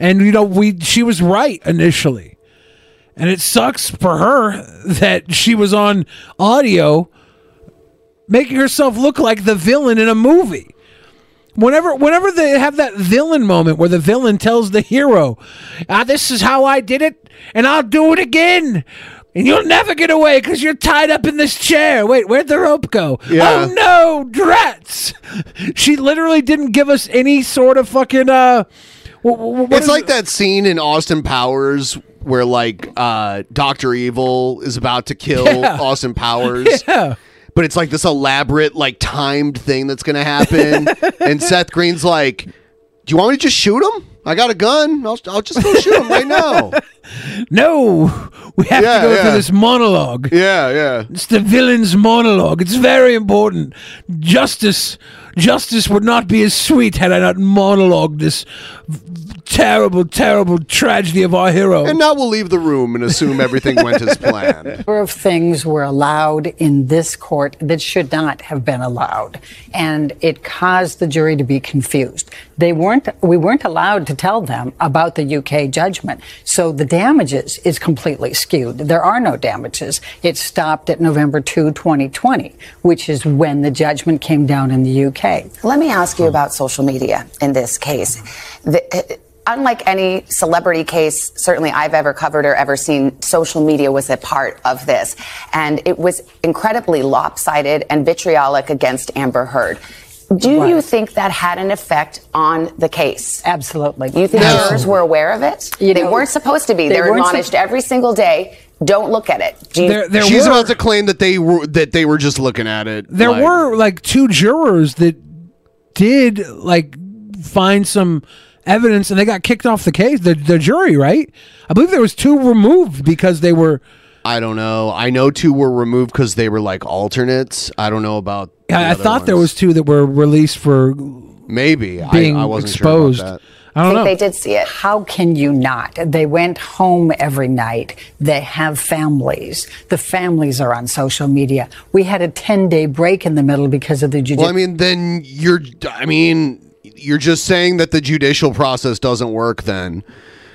And you know, we she was right initially. And it sucks for her that she was on audio making herself look like the villain in a movie. Whenever whenever they have that villain moment where the villain tells the hero, ah, this is how I did it, and I'll do it again. And you'll never get away because you're tied up in this chair. Wait, where'd the rope go? Yeah. Oh no, drats! (laughs) She literally didn't give us any sort of fucking uh. Wh- wh- what it's like it? that scene in Austin Powers where like uh Doctor Evil is about to kill (laughs) Yeah. Austin Powers. (laughs) Yeah. But it's like this elaborate, like timed thing that's gonna happen. (laughs) and Seth Green's like, Do you want me to just shoot him? I got a gun. I'll, I'll just go shoot him right now. No, we have Yeah, to go yeah. through this monologue. Yeah, yeah. It's the villain's monologue. It's very important. Justice, justice would not be as sweet had I not monologued this terrible, terrible tragedy of our hero. And now we'll leave the room and assume everything went as planned. A (laughs) number of things were allowed in this court that should not have been allowed, and it caused the jury to be confused. They weren't. We weren't allowed to tell them about the UK judgment, so the damages is completely skewed. There are no damages. It stopped at November 2, 2020, which is when the judgment came down in the UK. Let me ask you about social media in this case. The, uh, unlike any celebrity case, certainly I've ever covered or ever seen, social media was a part of this. And it was incredibly lopsided and vitriolic against Amber Heard. Do you think that had an effect on the case? Absolutely. You think jurors were aware of it? You they know, weren't supposed to be. they They are weren't admonished every single day. Don't look at it. Do you, She's about to claim that they were that they were just looking at it. There like- were like two jurors that did like find some evidence and they got kicked off the case, the, the jury, right? I believe there was two removed because they were. I don't know. I know two were removed because they were like alternates. I don't know about. the I, I other thought there ones. was two that were released for maybe I- being I wasn't exposed. sure about that. I don't know. did see it. How can you not? They went home every night. They have families. The families are on social media. We had a 10 day break in the middle because of the judicial. Well, I mean, then you're. I mean, you're just saying that the judicial process doesn't work then.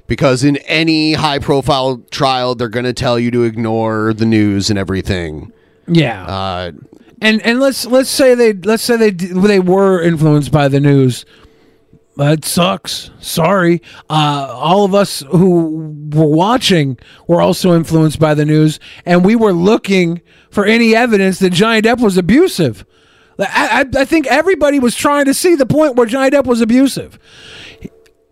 Because in any high profile trial, they're going to tell you to ignore the news and everything. Yeah. Uh, and and let's let's say they let's say they they were influenced by the news. That sucks. Sorry. Uh, all of us who were watching were also influenced by the news, and we were looking for any evidence that Johnny Depp was abusive. I, I, I think everybody was trying to see the point where Johnny Depp was abusive.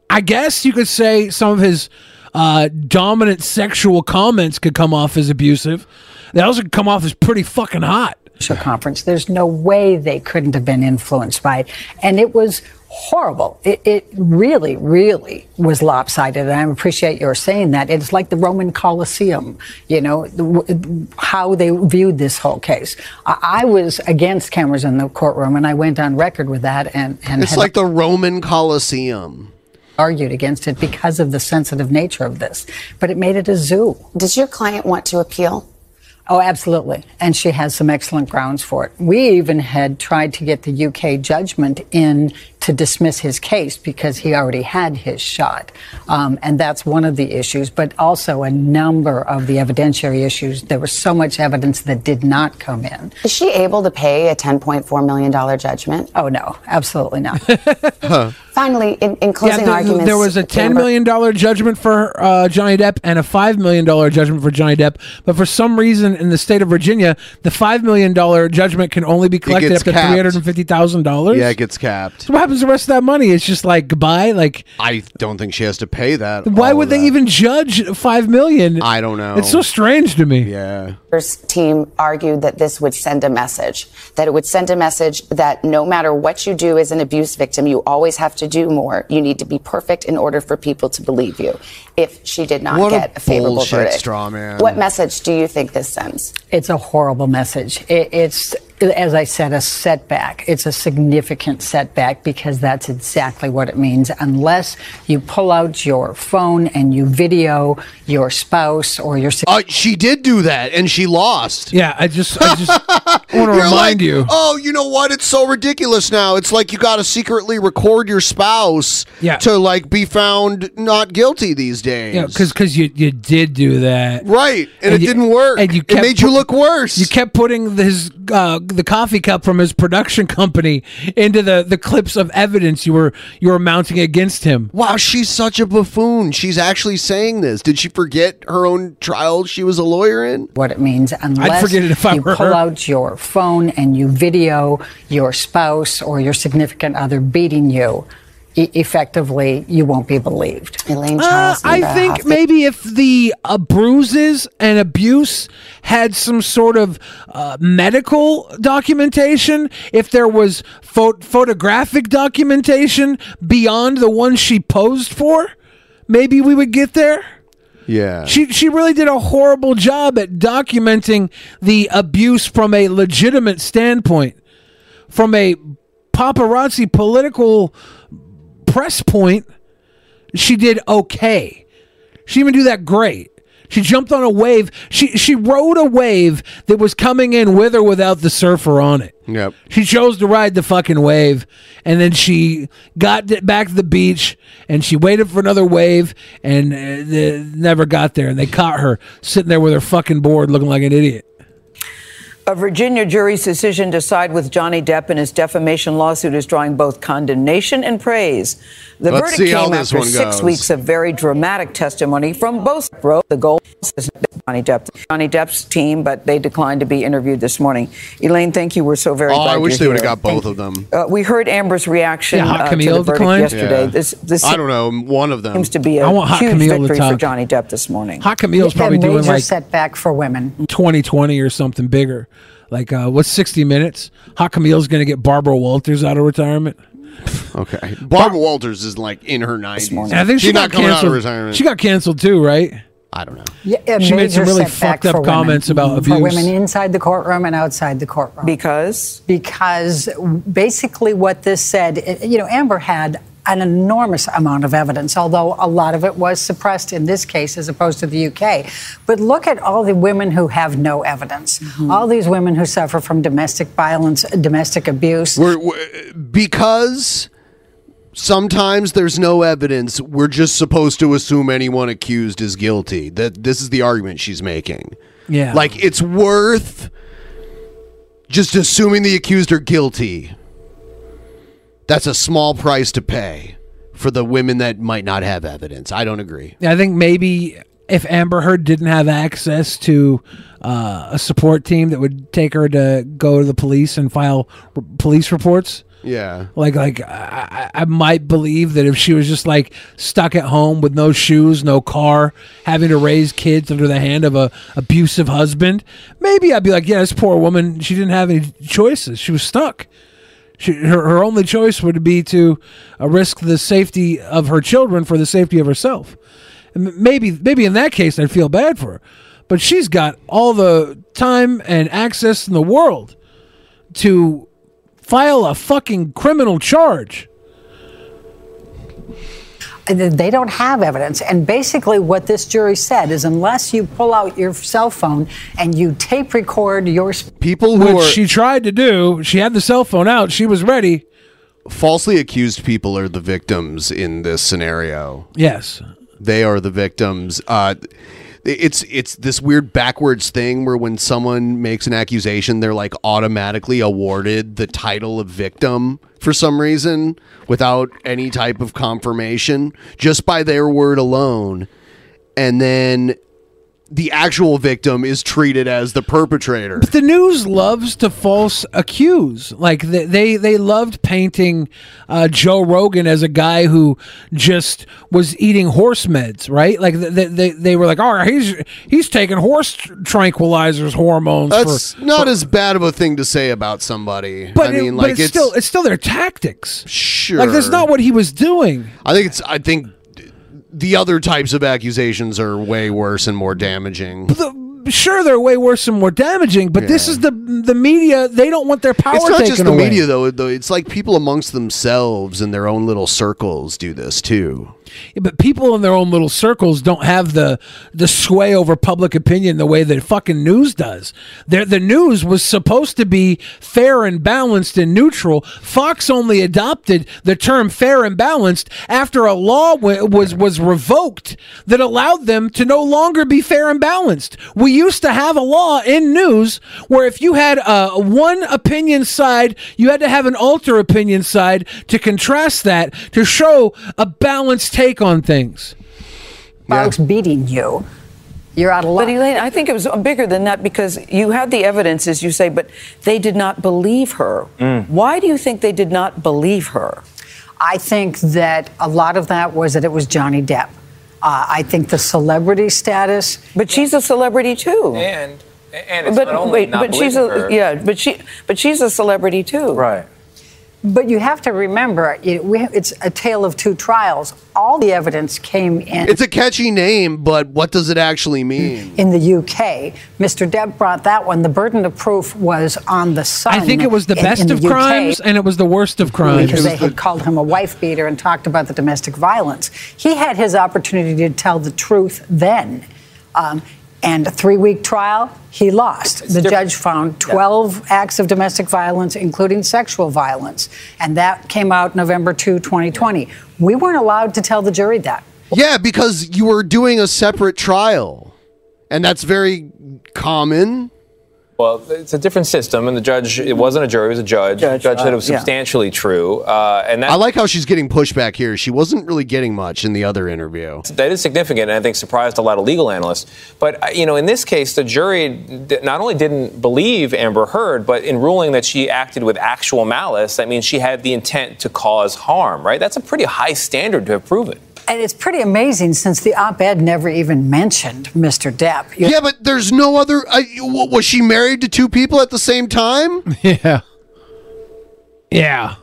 I guess you could say some of his uh, dominant sexual comments could come off as abusive. They also could come off as pretty fucking hot. Conference. There's no way they couldn't have been influenced by it. And it was horrible. It, it really, really was lopsided. And I appreciate your saying that. It's like the Roman Colosseum, you know, the, how they viewed this whole case. I, I was against cameras in the courtroom, and I went on record with that and, and it's had like the Roman Colosseum. argued against it because of the sensitive nature of this. But it made it a zoo. Does your client want to appeal? Oh, absolutely. And she has some excellent grounds for it. We even had tried to get the UK judgment in to dismiss his case because he already had his shot. Um, and that's one of the issues, but also a number of the evidentiary issues. There was so much evidence that did not come in. Is she able to pay a $10.4 million judgment? Oh, no, absolutely not. (laughs) Finally, in, in closing Yeah, there, arguments, there was a ten million dollar judgment for uh, Johnny Depp and a five million dollar judgment for Johnny Depp. But for some reason, in the state of Virginia, the five million dollar judgment can only be collected up to three hundred and fifty thousand dollars. Yeah, it gets capped. So what happens to the rest of that money? It's just like goodbye. Like I don't think she has to pay that. why would they that. even judge five million? I don't know. It's so strange to me. Yeah. Amber's team argued that this would send a message, that it would send a message that no matter what you do as an abuse victim, you always have to do more. You need to be perfect in order for people to believe you. If she did not What a get a, favorable bullshit verdict, straw man. what message do you think this sends? It's a horrible message. It, it's, as I said, a setback. It's a significant setback because that's exactly what it means. Unless you pull out your phone and you video your spouse or your. Uh, she did do that, and she lost. Yeah, I just, I just (laughs) want to remind like, you. Oh, you know what? It's so ridiculous now. It's like you got to secretly record your spouse Yeah. to like be found not guilty these days. Yeah, because you you did do that, right? And, it you- didn't work. And you it kept made you look worse. You kept putting this. uh, the coffee cup from his production company into the, the clips of evidence you were you were mounting against him. Wow, she's such a buffoon. She's actually saying this. Did she forget her own trial she was a lawyer in? what it means unless forget it if I you were pull her. out your phone and you video your spouse or your significant other beating you. E- effectively, you won't be believed. Elaine Uh, I think maybe if the uh, bruises and abuse had some sort of uh, medical documentation, if there was pho- photographic documentation beyond the one she posed for, maybe we would get there. Yeah. She she really did a horrible job at documenting the abuse from a legitimate standpoint, from a paparazzi political press point, she did okay. She didn't even do that great. She jumped on a wave. She she rode a wave that was coming in with or without the surfer on it. Yep. She chose to ride the fucking wave, and then she got back to the beach, and she waited for another wave, and uh, never got there. And they caught her sitting there with her fucking board, looking like an idiot. A Virginia jury's decision to side with Johnny Depp in his defamation lawsuit is drawing both condemnation and praise. The Let's verdict see how came this after six goes. weeks of very dramatic testimony from both wrote the goal is Johnny Depp, Johnny Depp's team, but they declined to be interviewed this morning. Elaine, thank you. We're so very Oh, glad I wish you're they would have got both of them. Uh, we heard Amber's reaction Yeah, uh, to the verdict declined? yesterday. Yeah. This, this I don't know. One of them seems to be a huge Camille victory for. Johnny Depp this morning. Hot Camille's probably doing major like setback for women. 2020 or something bigger. Like uh, what's 60 Minutes? Hot Camille's going to get Barbara Walters out of retirement. Okay. Barbara Walters is like in her 90s. And I think she She's got not coming out of canceled. retirement. She got canceled too, right? I don't know. Yeah, She made some really setback fucked up for women. comments about for women inside the courtroom and outside the courtroom. Because because basically what this said, you know, Amber had an enormous amount of evidence, although a lot of it was suppressed in this case as opposed to the UK. But look at all the women who have no evidence, Mm-hmm. all these women who suffer from domestic violence, domestic abuse. We're, we're- because sometimes there's no evidence. We're just supposed to assume anyone accused is guilty. That this is the argument she's making. Yeah. Like it's worth just assuming the accused are guilty. That's a small price to pay for the women that might not have evidence. I don't agree. I think maybe if Amber Heard didn't have access to uh, a support team that would take her to go to the police and file r- police reports. Yeah. Like, like I, I might believe that if she was just like stuck at home with no shoes, no car, having to raise kids under the hand of a abusive husband, maybe I'd be like, yeah, this poor woman, she didn't have any choices. She was stuck. She, her, her only choice would be to uh, risk the safety of her children for the safety of herself. And maybe, maybe in that case, I'd feel bad for her. But she's got all the time and access in the world to file a fucking criminal charge. They don't have evidence. And basically, what this jury said is unless you pull out your cell phone and you tape record your. People Which she tried to do. She had the cell phone out. She was ready. Falsely accused people are the victims in this scenario. Yes. They are the victims. Uh, it's it's this weird backwards thing where when someone makes an accusation, they're like automatically awarded the title of victim for some reason without any type of confirmation, just by their word alone. And then the actual victim is treated as the perpetrator. But the news loves to false accuse. Like they they, they loved painting uh, Joe Rogan as a guy who just was eating horse meds, right? Like they they, they were like, "Oh, he's he's taking horse tranquilizers, hormones." That's for, not for- as bad of a thing to say about somebody. But, I it- mean, but like it's, still it's still their tactics. Sure. Like that's not what he was doing. I think it's. I think the other types of accusations are way worse and more damaging. Sure, they're way worse and more damaging, but this is the the media. They don't want their power it's not just the away. media though, though. It's like people amongst themselves in their own little circles do this too. Yeah, but people in their own little circles don't have the the sway over public opinion the way that fucking news does. The the news was supposed to be fair and balanced and neutral. Fox only adopted the term fair and balanced after a law wa- was was revoked that allowed them to no longer be fair and balanced. We used to have a law in news where if you had uh, one opinion side, you had to have an alter opinion side to contrast that to show a balanced take on things. Folks beating you. You're out of luck. But Elaine, I think it was bigger than that because you had the evidence, as you say, but they did not believe her. Why do you think they did not believe her? I think that a lot of that was that it was Johnny Depp. Uh, I think the celebrity status. But she's a celebrity too. And and it's but not only wait, not but she's a her. yeah, but she but she's a celebrity too. Right. But you have to remember, it's a tale of two trials. All the evidence came in. It's a catchy name, but what does it actually mean? in the UK. Mr. Depp brought that one. The burden of proof was on the Sun. I think it was the in- best in of the UK crimes and it was the worst of crimes. Because they had called him a wife beater and talked about the domestic violence. He had his opportunity to tell the truth then. Um, and a three week trial, he lost. the judge found 12 acts of domestic violence, including sexual violence. And that came out November 2, 2020. We weren't allowed to tell the jury that. Yeah, because you were doing a separate trial. And that's very common. Well, it's a different system, and the judge, it wasn't a jury, it was a judge. Judge, judge said uh, it was yeah. substantially true. Uh, and that, I like how she's getting pushback here. She wasn't really getting much in the other interview. that is significant, and I think surprised a lot of legal analysts. But uh, you know, in this case, the jury not only didn't believe Amber Heard, but in ruling that she acted with actual malice, that means she had the intent to cause harm. Right? That's a pretty high standard to have proven. And it's pretty amazing since the op ed never even mentioned Mr. Depp. You- Yeah, but there's no other. Uh, was she married to two people at the same time? (laughs) Yeah. Yeah.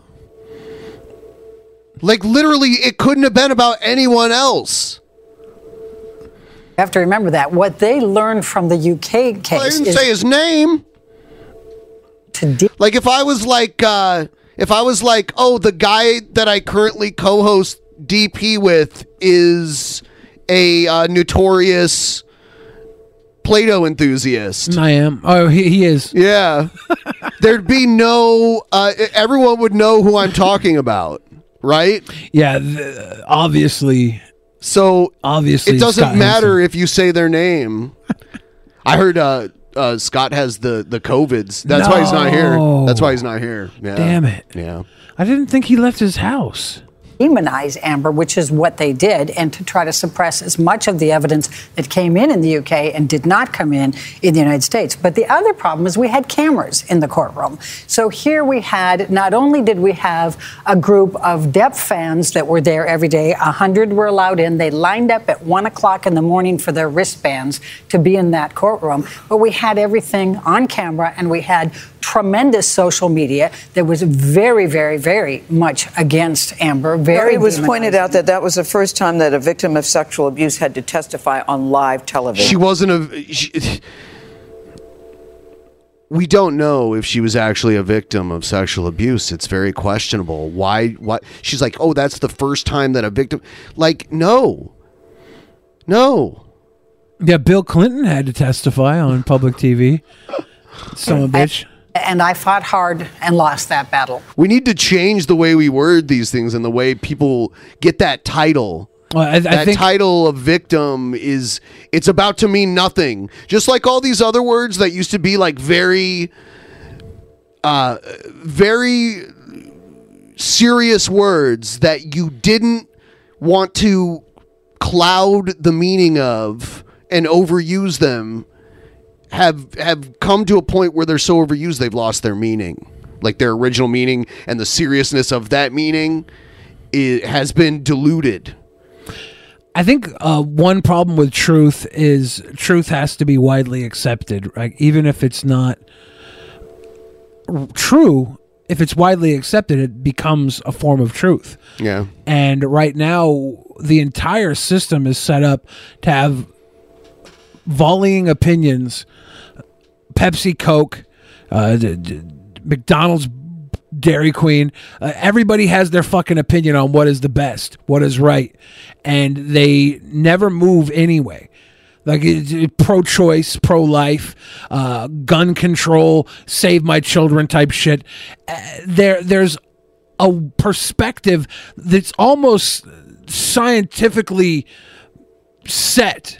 Like literally, it couldn't have been about anyone else. You have to remember that. What they learned from the UK case I didn't is say his name. like if I was like, uh, if I was like, oh, the guy that I currently co-host DP with is a uh, notorious Plato enthusiast. I am. Oh, he, he is. Yeah. (laughs) There'd be no. Uh, everyone would know who I'm talking about, right? Yeah. th- obviously. So obviously, it doesn't Scott matter if you say their name. I heard uh, uh, Scott has the the covids. That's why he's not here. That's why he's not here. Yeah. Damn it. Yeah. I didn't think he left his house. Demonize Amber, which is what they did, and to try to suppress as much of the evidence that came in in the UK and did not come in in the United States. But the other problem is we had cameras in the courtroom. So here we had, not only did we have a group of Depp fans that were there every day, 100 were allowed in. They lined up at 1 o'clock in the morning for their wristbands to be in that courtroom. But we had everything on camera and we had tremendous social media that was very, very, very much against Amber. Very it was pointed out that that was the first time that a victim of sexual abuse had to testify on live television. She wasn't a. She, we don't know if she was actually a victim of sexual abuse. It's very questionable. Why? What? She's like, oh, that's the first time that a victim. Like, no, no. Yeah, Bill Clinton had to testify on public TV. Son of a bitch. And I fought hard and lost that battle. We need to change the way we word these things and the way people get that title. Well, I- I that think- title of victim is it's about to mean nothing. Just like all these other words that used to be like very uh very serious words that you didn't want to cloud the meaning of and overuse them have have come to a point where they're so overused they've lost their meaning like their original meaning and the seriousness of that meaning it has been diluted I think uh, one problem with truth is truth has to be widely accepted, right? Even if it's not true, if it's widely accepted, it becomes a form of truth. yeah And right now, the entire system is set up to have volleying opinions. Pepsi, Coke, uh, McDonald's, Dairy Queen. Uh, everybody has their fucking opinion on what is the best, what is right, and they never move anyway. Like pro-choice, pro-life, uh, gun control, save my children type shit. Uh, there, there's a perspective that's almost scientifically set.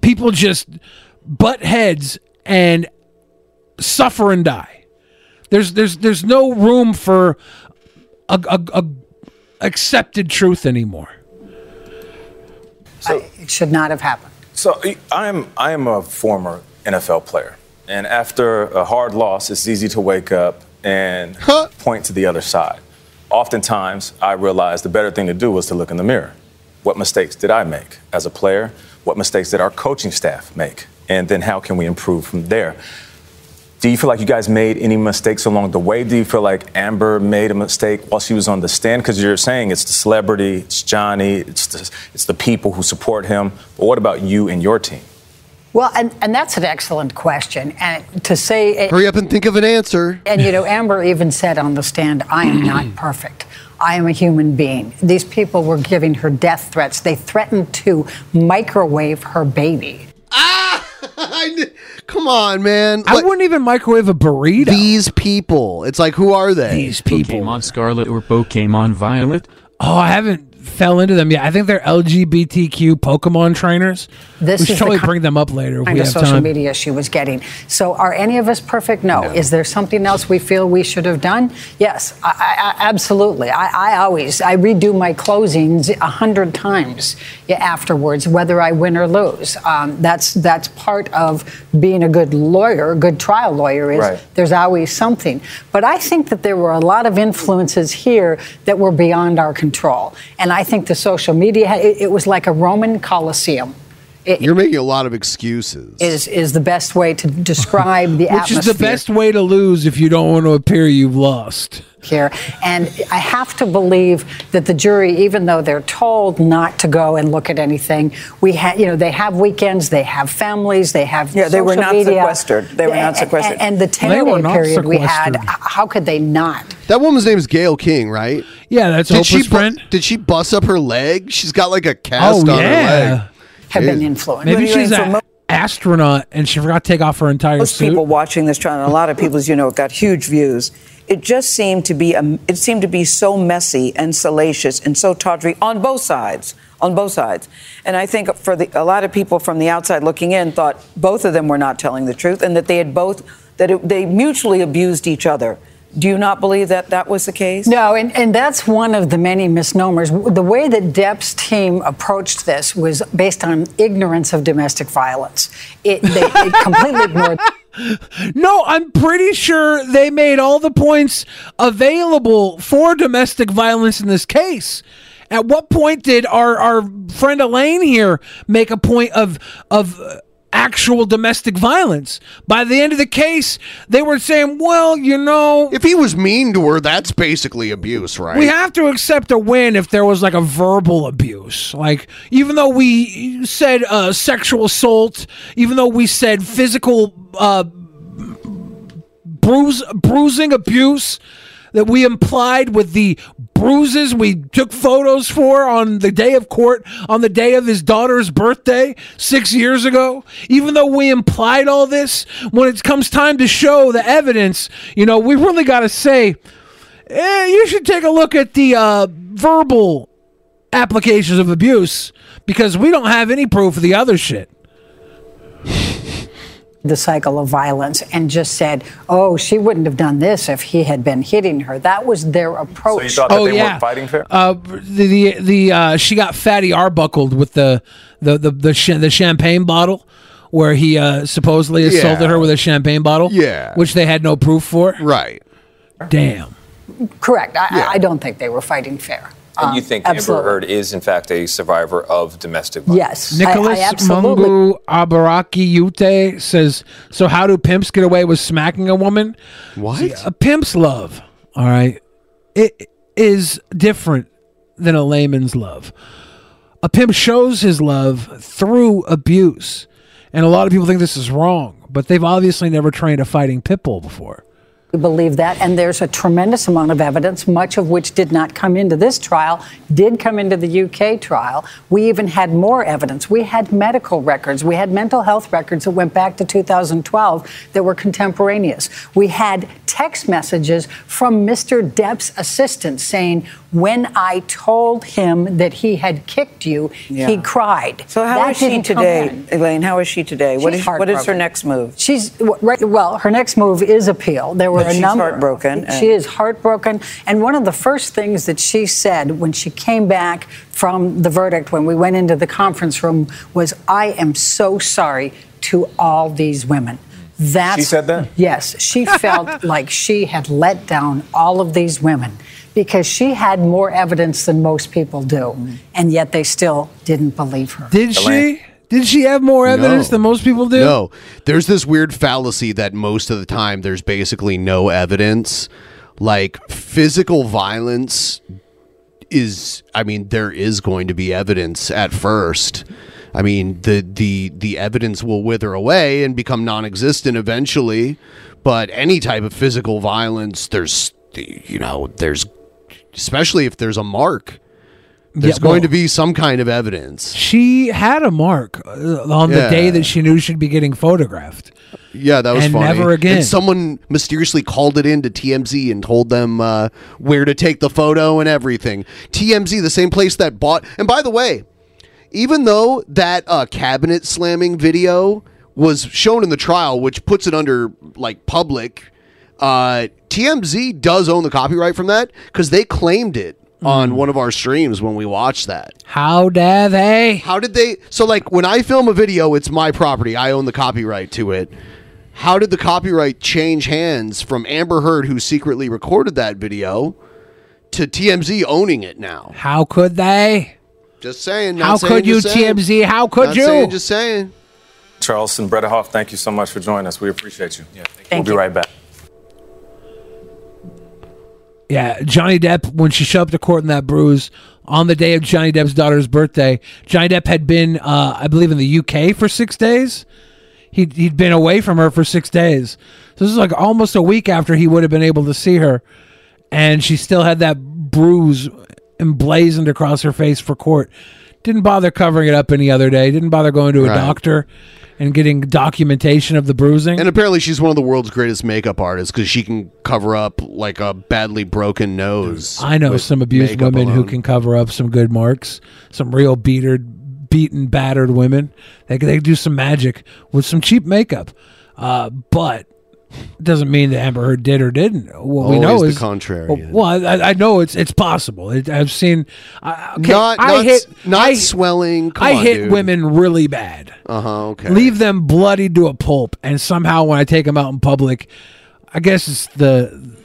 People just butt heads and suffer and die. There's there's there's no room for a, a, a accepted truth anymore. I- it should not have happened. So I'm I am a former NFL player, and after a hard loss, it's easy to wake up and point to the other side. Oftentimes, I realized the better thing to do was to look in the mirror. What mistakes did I make as a player? What mistakes did our coaching staff make? And then how can we improve from there? Do you feel like you guys made any mistakes along the way? Do you feel like Amber made a mistake while she was on the stand? Because you're saying it's the celebrity, it's Johnny, it's the, it's the people who support him. But what about you and your team? Well, and, and that's an excellent question. And to say, It, Hurry up and think of an answer. and you know, Amber even said on the stand, I am not (clears throat) perfect. I am a human being. These people were giving her death threats. They threatened to microwave her baby. Ah! (laughs) Come on, man. I wouldn't even microwave a burrito. These people. It's like, who are they? These people. Pokemon Scarlet or Pokemon Violet? Oh, I haven't fell into them Yeah, I think they're LGBTQ Pokemon trainers. This we should is totally bring them up later kind we of have social time. media she was getting. So, are any of us perfect? No. Is there something else we feel we should have done? Yes, I, I, absolutely. I, I always I redo my closings a hundred times afterwards, whether I win or lose. Um, that's that's part of being a good lawyer, a good trial lawyer. Is Right. there's always something. But I think that there were a lot of influences here that were beyond our control, and I think the social media it, it was like a Roman Colosseum. It, You're making a lot of excuses. is is the best way to describe the (laughs) Which atmosphere is the best way to lose if you don't want to appear you've lost. here. And I have to believe that the jury, even though they're told not to go and look at anything, we have you know they have weekends, they have families, they have Yeah, they were not media. sequestered. They were not And- sequestered. And, and the 10 day not period we had, how could they not? That woman's name is Gayle King, right? Yeah, that's did she bu- friend. Did she bust up her leg? She's got like a cast Oh, on yeah. her leg. Have been influenced. Maybe What she's an for mo- astronaut and she forgot to take off her entire Most suit. people watching this trial, and a lot of people, as you know, it got huge views. It just seemed to be a, it seemed to be so messy and salacious and so tawdry on both sides, on both sides. And I think for the, a lot of people from the outside looking in thought both of them were not telling the truth and that they had both that it, they mutually abused each other. Do you not believe that that was the case? No, and, and that's one of the many misnomers. The way that Depp's team approached this was based on ignorance of domestic violence. It, they, it (laughs) completely ignored. No, I'm pretty sure they made all the points available for domestic violence in this case. At what point did our, our friend Elaine here make a point of of uh, actual domestic violence? By the end of the case, they were saying, "Well, you know, If he was mean to her, that's basically abuse, right? we have to accept a win if there was like a verbal abuse. Like, even though we said uh, sexual assault, even though we said physical uh, bruise, bruising abuse that we implied with the bruises we took photos for on the day of court, on the day of his daughter's birthday six years ago, even though we implied all this, when it comes time to show the evidence, you know, we really got to say, eh, you should take a look at the uh, verbal applications of abuse because we don't have any proof of the other shit. The cycle of violence and just said, "Oh, she wouldn't have done this if he had been hitting her." That was their approach. So you thought that they weren't fighting fair? Uh, the the, the uh, she got fatty arbuckled with the the the the, cha- the champagne bottle. Where he uh, supposedly assaulted Yeah. her with a champagne bottle, Yeah. which they had no proof for. Right. Damn. Correct. I, I don't think they were fighting fair. And Um, you think absolutely. Amber Heard is, in fact, a survivor of domestic violence? Yes, Nicholas I, I. Mungu Abaraki Ute says, "So how do pimps get away with smacking a woman? What? a pimp's love, all right, it is different than a layman's love. A pimp shows his love through abuse, and a lot of people think this is wrong, but they've obviously never trained a fighting pit bull before. We believe that, and there's a tremendous amount of evidence, much of which did not come into this trial, did come into the UK trial. We even had more evidence. We had medical records, we had mental health records that went back to 2012 that were contemporaneous. We had text messages from Mr. Depp's assistant saying, When I told him that he had kicked you, he cried. So how That is she today. Elaine? How is she today? She's is, what is her next move? She's right. Well, her next move is appeal. There were But a she's number. heartbroken, She and- is heartbroken. And one of the first things that she said when she came back from the verdict, when we went into the conference room, was, "I am so sorry to all these women." That's, She said that? Yes, she felt (laughs) like she had let down all of these women because she had more evidence than most people do, mm-hmm. and yet they still didn't believe her. Did she? Did she have more evidence No. than most people do? No, there's this weird fallacy that most of the time there's basically no evidence. Like physical violence is, I mean, there is going to be evidence at first. I mean, the the the evidence will wither away and become non-existent eventually. But any type of physical violence, there's, you know, there's, especially if there's a mark, there's Yeah, going to be some kind of evidence. She had a mark uh, on the Yeah. day that she knew she'd be getting photographed. Yeah, that was And funny. never again. And someone mysteriously called it in to TMZ and told them uh, where to take the photo and everything. TMZ, the same place that bought. And by the way, even though that uh, cabinet slamming video was shown in the trial, which puts it under like public, uh, TMZ does own the copyright from that because they claimed it on mm. one of our streams when we watched that. How dare they? How did they? So, like, when I film a video, it's my property. I own the copyright to it. How did the copyright change hands from Amber Heard, who secretly recorded that video, to TMZ owning it now? How could they? Just saying. not How saying, could you, saying. TMZ? How could Not you? saying, just saying. Charleston Bredehoft, thank you so much for joining us. We appreciate you. Yeah, we'll Thank be you. right back. Yeah, Johnny Depp, when she showed up to court in that bruise on the day of Johnny Depp's daughter's birthday, Johnny Depp had been, uh, I believe, in the UK for six days. He'd, he'd been away from her for six days. So this is like almost a week after he would have been able to see her. And she still had that bruise emblazoned across her face for court. Didn't bother covering it up any other day. Didn't bother going to a Right. doctor and getting documentation of the bruising. And apparently, she's one of the world's greatest makeup artists because she can cover up like a badly broken nose. I know with some abused makeup women who alone. can cover up some good marks. Some real beatered, beaten, battered women. They they do some magic with some cheap makeup. Uh, but it doesn't mean that Amber Heard did or didn't. What we Always know the is contrary, Well, well, I, I know it's it's possible. It, I've seen. Uh, okay, Not- I not hit not I, swelling. Come I on, hit dude. women really bad. Uh huh. Okay. Leave them bloodied to a pulp, and somehow when I take them out in public, I guess it's the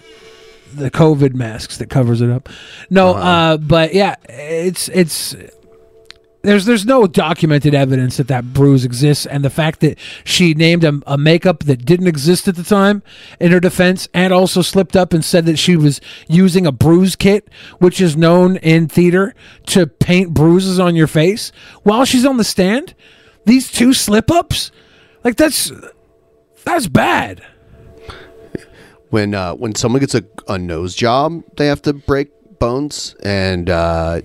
the COVID masks that covers it up. No, Uh-huh. uh, but yeah, it's it's there's there's no documented evidence that that bruise exists, and the fact that she named a, a makeup that didn't exist at the time in her defense, and also slipped up and said that she was using a bruise kit, which is known in theater to paint bruises on your face while she's on the stand. These two slip ups, like that's that's bad. when uh, when someone gets a, a nose job, they have to break bones, and uh,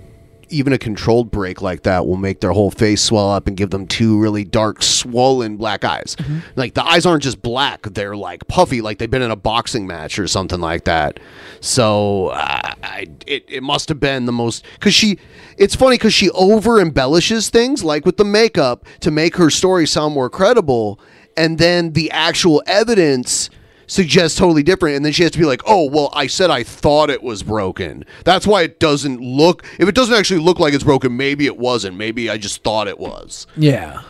even a controlled break like that will make their whole face swell up and give them two really dark, swollen black eyes. Like the eyes aren't just black; they're like puffy, like they've been in a boxing match or something like that. So uh, I, it it must have been the most because she. It's funny because she over embellishes things, like with the makeup, to make her story sound more credible, and then the actual evidence suggests totally different and then she has to be like oh well i said i thought it was broken that's why it doesn't look if it doesn't actually look like it's broken maybe it wasn't maybe i just thought it was Yeah.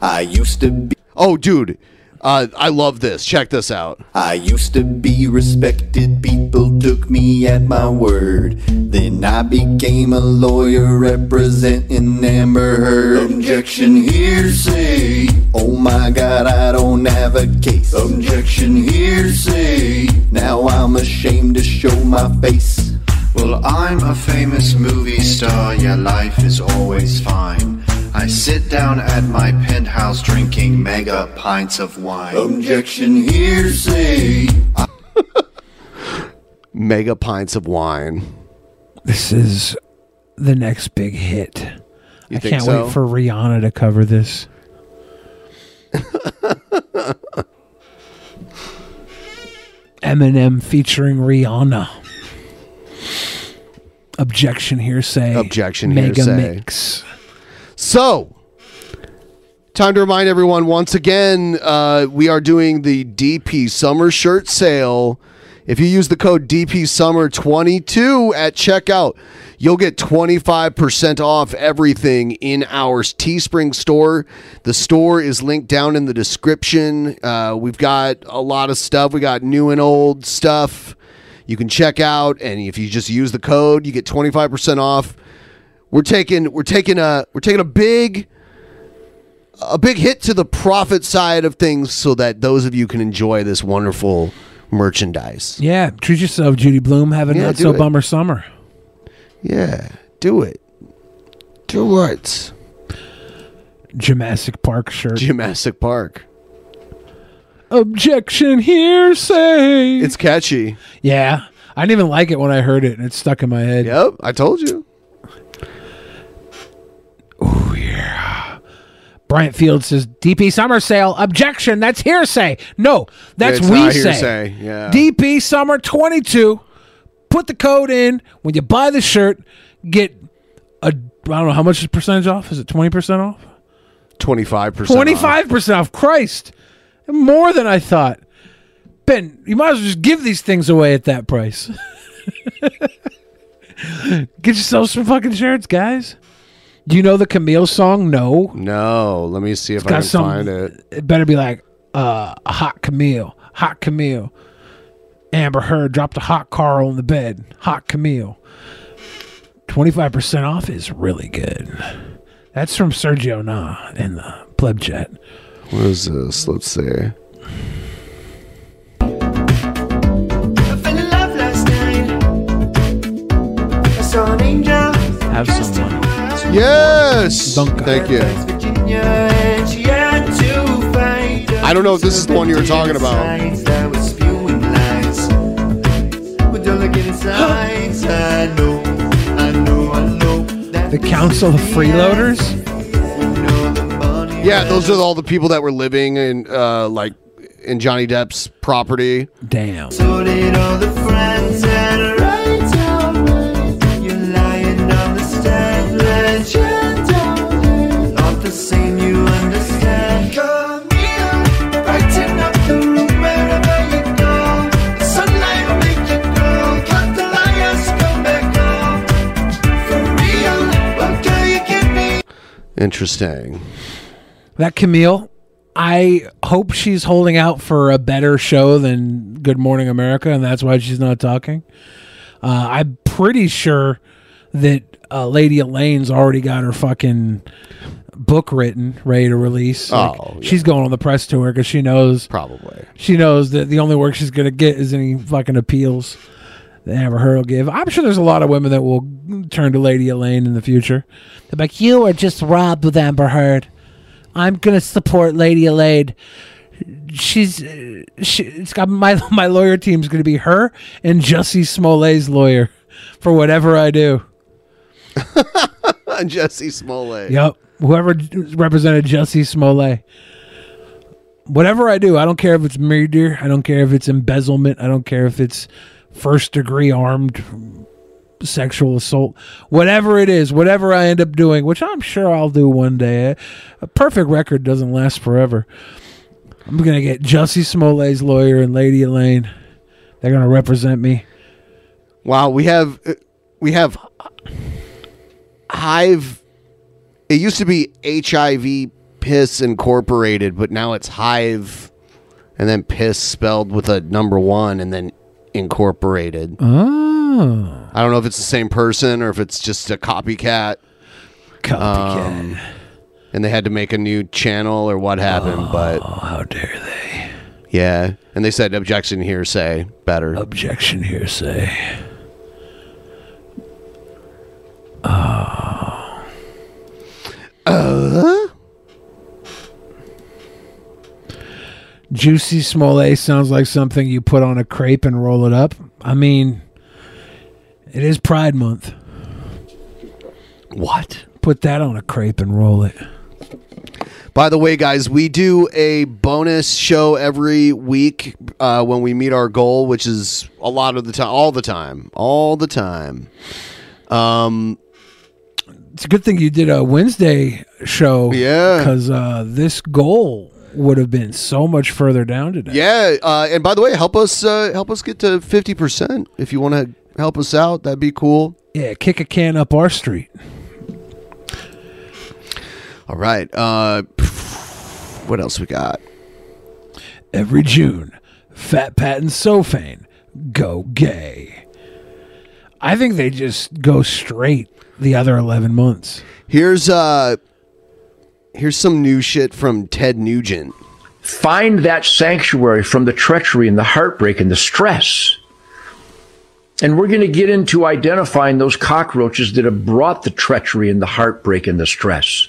I used to be. oh dude uh, i love this check this out I used to be respected. People took me at my word. Then I became a lawyer representing Amber Heard. Objection hearsay. Oh my god, I don't have a case. Objection hearsay. Now I'm ashamed to show my face. Well, I'm a famous movie star, yeah, life is always fine. I sit down at my penthouse drinking mega pints of wine. Objection hearsay. (laughs) Mega pints of wine. This is the next big hit. You I think can't so? wait for Rihanna to cover this. (laughs) Eminem featuring Rihanna. Objection hearsay. Objection Mega hearsay. mix. So, time to remind everyone once again, uh, we are doing the DP Summer Shirt Sale. If you use the code DP Summer 22 at checkout, you'll get 25% off everything in our Teespring store. The store is linked down in the description. Uh, we've got a lot of stuff. We got new and old stuff you can check out, and if you just use the code, you get 25% off we're taking we're taking a we're taking a big a big hit to the profit side of things so that those of you can enjoy this wonderful merchandise. Yeah, treat yourself, Judy Bloom. Have a Yeah, not so it. bummer summer. Yeah, do it. Do what? Jurassic Park shirt. Jurassic Park. Objection hearsay. It's catchy. Yeah. I didn't even like it when I heard it, and it stuck in my head. Yep, I told you. Bryant Field says DP Summer Sale. Objection. That's hearsay. No, that's we say. yeah. DP Summer 22. Put the code in. When you buy the shirt, get a, I don't know, how much is percentage off? Is it 20% off? 25%. 25% off. Christ. More than I thought. Ben, you might as well just give these things away at that price. (laughs) Get yourself some fucking shirts, guys. Do you know the Camille song? No. No, let me see if It's I can some- find it. It better be like uh, a hot Camille. Hot Camille. Amber Heard dropped a hot Carl in the bed. Hot Camille. 25% off is really good. That's from Sergio Na in the pleb chat. What is this? Let's see. Have someone. Yes. Thank you. I don't know if this is the one you were talking about. The Council of Freeloaders? Yeah, those are all the people that were living in uh like in Johnny Depp's property. Damn. So did all the friends Interesting. That Camille, I hope she's holding out for a better show than Good Morning America, and that's why she's not talking. Uh, I'm pretty sure that uh, Lady Elaine's already got her fucking book written, ready to release. Like, Oh, yeah. she's going on the press tour because she knows probably she knows that the only work she's gonna get is any fucking appeals Amber Heard will give. I'm sure there's a lot of women that will turn to Lady Elaine in the future. They're like, you are just robbed with Amber Heard. I'm gonna support Lady Elaine. She's uh, she, it's got my (laughs) my lawyer team's gonna be her and Jussie Smollett's lawyer for whatever I do. (laughs) Jesse Smollett. Yep. Whoever represented Jussie Smollett. Whatever I do, I don't care if it's murder. I don't care if it's embezzlement. I don't care if it's first degree armed sexual assault. Whatever it is, whatever I end up doing, which I'm sure I'll do one day. A perfect record doesn't last forever. I'm going to get Jussie Smollett's lawyer and Lady Elaine. They're going to represent me. Wow, we have we have Hive. It used to be HIV Piss Incorporated, but now it's Hive, and then Piss spelled with a number one, and then Incorporated. Oh. I don't know if it's the same person or if it's just a copycat. Copycat. and they had to make a new channel or what happened, but Oh, how dare they? Yeah, and they said objection hearsay better. Objection hearsay. Oh. Uh? Juicy Smollett sounds like something you put on a crepe and roll it up. I mean, it is Pride Month. What? Put that on a crepe and roll it. By the way, guys, we do a bonus show every week uh, when we meet our goal, which is a lot of the time, all the time, all the time. Um, It's a good thing you did a Wednesday show. Yeah. Because uh, this goal would have been so much further down today. yeah, uh, and by the way, help us uh, help us get to fifty percent if you want to help us out. That'd be cool. Yeah, kick a can up our street. All right. Uh, what else we got? Every June, Fat Pat and Sofane go gay. I think they just go straight the other 11 months. Here's uh here's some new shit from Ted Nugent. Find that sanctuary from the treachery and the heartbreak and the stress. And we're going to get into identifying those cockroaches that have brought the treachery and the heartbreak and the stress.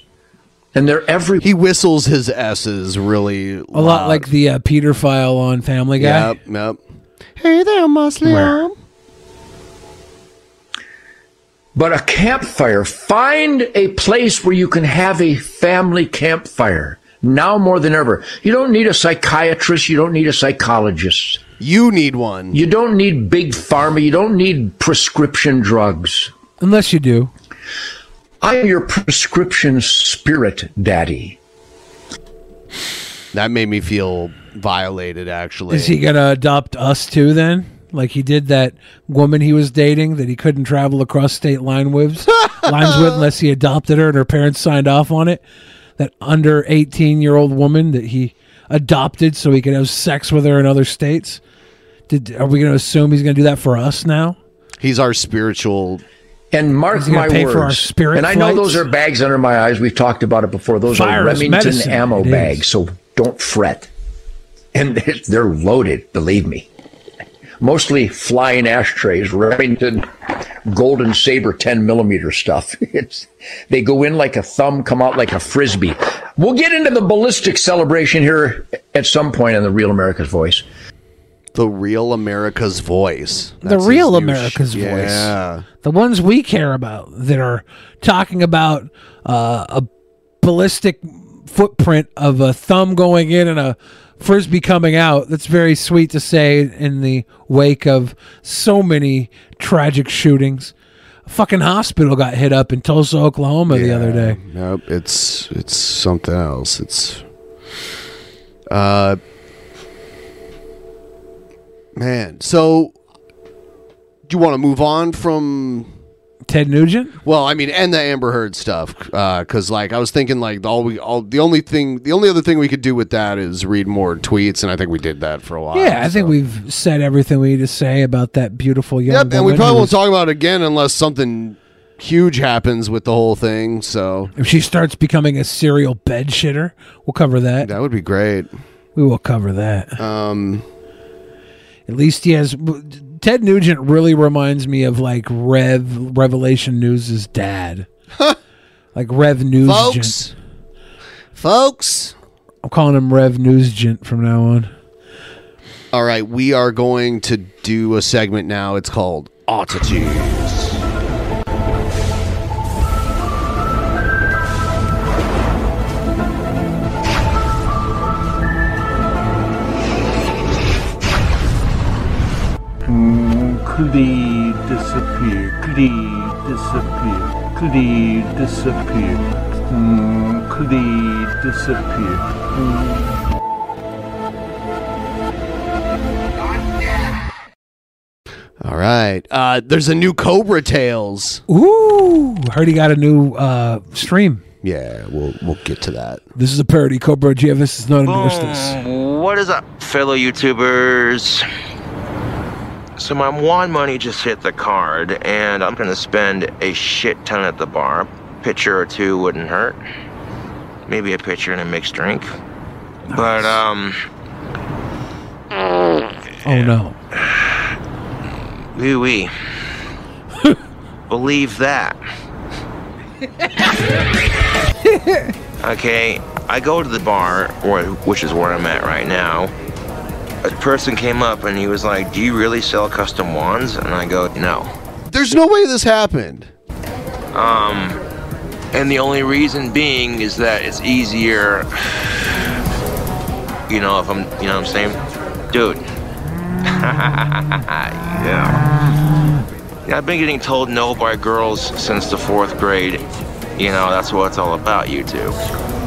And they're every. He whistles his S's really A lot like the uh, Peter file on Family Guy. Yep, yep. Hey there, Muslim. But a campfire, find a place where you can have a family campfire now more than ever. You don't need a psychiatrist, you don't need a psychologist. You need one. You don't need big pharma, you don't need prescription drugs. Unless you do. I'm your prescription spirit daddy. That made me feel violated actually. Is he going to adopt us too then? Like he did that woman he was dating that he couldn't travel across state line with, (laughs) lines with unless he adopted her and her parents signed off on it. That under 18 year old woman that he adopted so he could have sex with her in other states. Did are we going to assume he's going to do that for us now? He's our spiritual And mark Is he gonna my pay words. for our spirit and I know flights? those are bags under my eyes. We've talked about it before. Those Fire are is Remington medicine. ammo It is. bags, so don't fret. And they're, (laughs) they're loaded, believe me. Mostly flying ashtrays, Remington Golden Saber 10 millimeter stuff. (laughs) It's, they go in like a thumb, come out like a frisbee. We'll get into the ballistic celebration here at some point in the Real America's Voice. The real America's voice. the real America's sh- voice. Yeah. The ones we care about that are talking about uh, a ballistic footprint of a thumb going in and a frisbee coming out. That's very sweet to say in the wake of so many tragic shootings. A fucking hospital got hit up in Tulsa, Oklahoma the other day. Nope, it's it's something else. It's uh man. So do you want to move on from Ted Nugent? Well, I mean, and the Amber Heard stuff, because like I was thinking, like all we all the only thing, the only other thing we could do with that is read more tweets, and I think we did that for a while. Yeah, I think we've said everything we need to say about that beautiful young Yep, and we probably won't talk about it again unless something huge happens with the whole thing. So If she starts becoming a serial bed shitter, we'll cover that. That would be great. We will cover that. Um, at least he has. Ted Nugent really reminds me of like Rev Revelation News' dad, like Rev Nugent. Folks. folks. I'm calling him Rev Nugent from now on. All right, we are going to do a segment now. It's called Oddities. Disappear? Could disappear? Could disappear? Mm, Could disappear? Mm. All right. Uh, there's a new Cobra Tales. Ooh, heard he got a new uh, stream. Yeah, we'll we'll get to that. This is a parody. Cobra JFS does not endorse this. What is up, fellow YouTubers? So my one money just hit the card, and I'm gonna spend a shit ton at the bar. Pitcher or two wouldn't hurt. Maybe a pitcher and a mixed drink. But um, Oh no. wee wee. (laughs) Believe that. (laughs) Okay, I go to the bar, or, which is where I'm at right now. A person came up and he was like, Do you really sell custom wands? And I go, No. There's no way this happened. Um, and the only reason being is that it's easier. (sighs) You know, if I'm, you know what I'm saying? Dude. (laughs) yeah. Yeah, I've been getting told no by girls since the fourth grade. You know, that's what it's all about, you YouTube.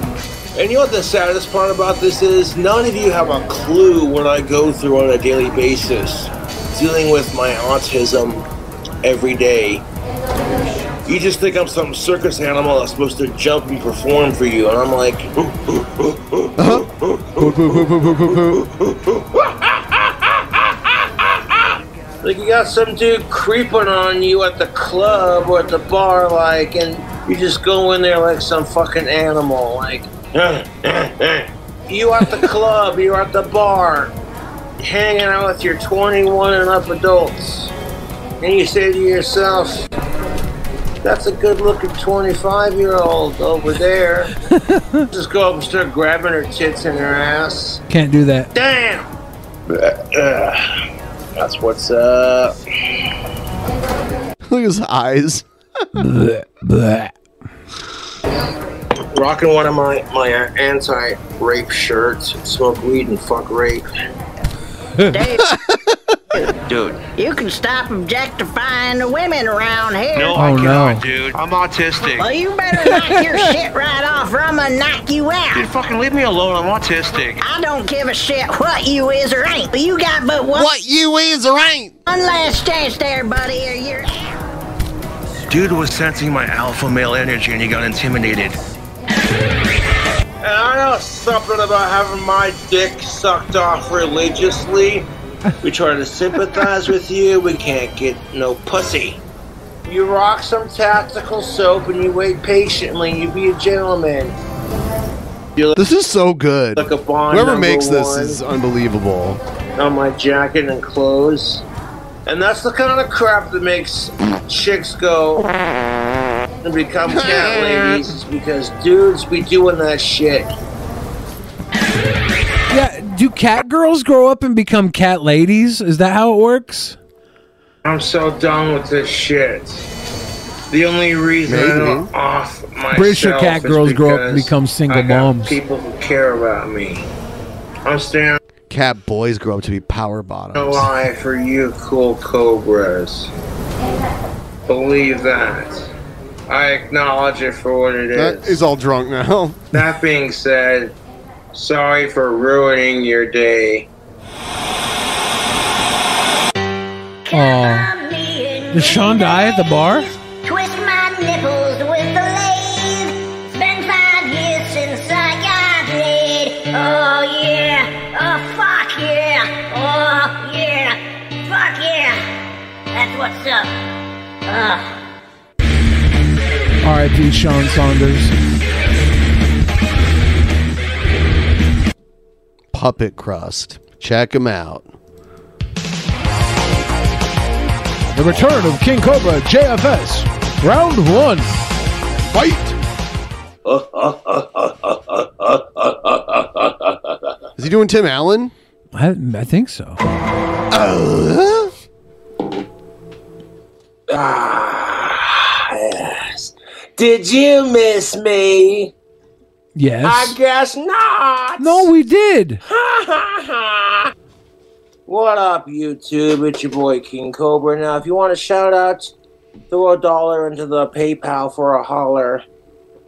And you know what the saddest part about this is? None of you have a clue what I go through on a daily basis, dealing with my autism every day. You just think I'm some circus animal that's supposed to jump and perform for you, and I'm like, (laughs) uh-huh. like you got some dude creeping on you at the club or at the bar, like, and you just go in there like some fucking animal, like, (laughs) you at the club, you're at the bar, hanging out with your 21 and up adults, and you say to yourself, that's a good looking 25 year old over there. (laughs) Just go up and start grabbing her tits and her ass. Can't do that. Damn! (sighs) That's what's up. Look at his eyes. Blech, blech. Rocking one of my, my uh, anti rape shirts. Smoke weed and fuck rape. (laughs) Dude. You can stop objectifying the women around here. No, Oh, I no. dude. I'm autistic. Well, you better knock your (laughs) shit right off, or I'm gonna knock you out. Dude, fucking leave me alone. I'm autistic. I don't give a shit what you is or ain't, but you got but one. What you is or ain't? One last chance there, buddy, or you're out. Dude was sensing my alpha male energy and he got intimidated. And I know something about having my dick sucked off religiously. We try to sympathize with you, we can't get no pussy. You rock some tactical soap and you wait patiently, you be a gentleman. You This is so good. Like a Bond Whoever makes this one. is unbelievable. on my jacket and clothes. And that's the kind of crap that makes chicks go and become (laughs) cat ladies is because dudes be doing that shit. Yeah, do cat girls grow up and become cat ladies? Is that how it works? I'm so done with this shit. The only reason I Maybe. don't off myself Pretty sure cat girls grow up and become single I got moms. People who care about me. I'm staying Cat boys grow up to be power on bottoms. the line for you cool cobras. Believe that. I acknowledge it for what it is. That is all drunk now. (laughs) That being said, sorry for ruining your day. Oh, did Sean die at the bar? Twist my nipples with the lathe. It's been five years since I got laid. Oh yeah, oh fuck yeah, oh yeah, fuck yeah. That's what's up. Ugh. R.I.P. Sean Saunders. Puppet crust. Check him out. The return of King Cobra JFS. Round one. Fight. Is he doing Tim Allen? I, I think so. Uh, Ah, yes. Did you miss me? Yes. I guess not. No, we did. (laughs) what up, YouTube? It's your boy King Cobra. Now, if you want a shout out, throw a dollar into the PayPal for a holler.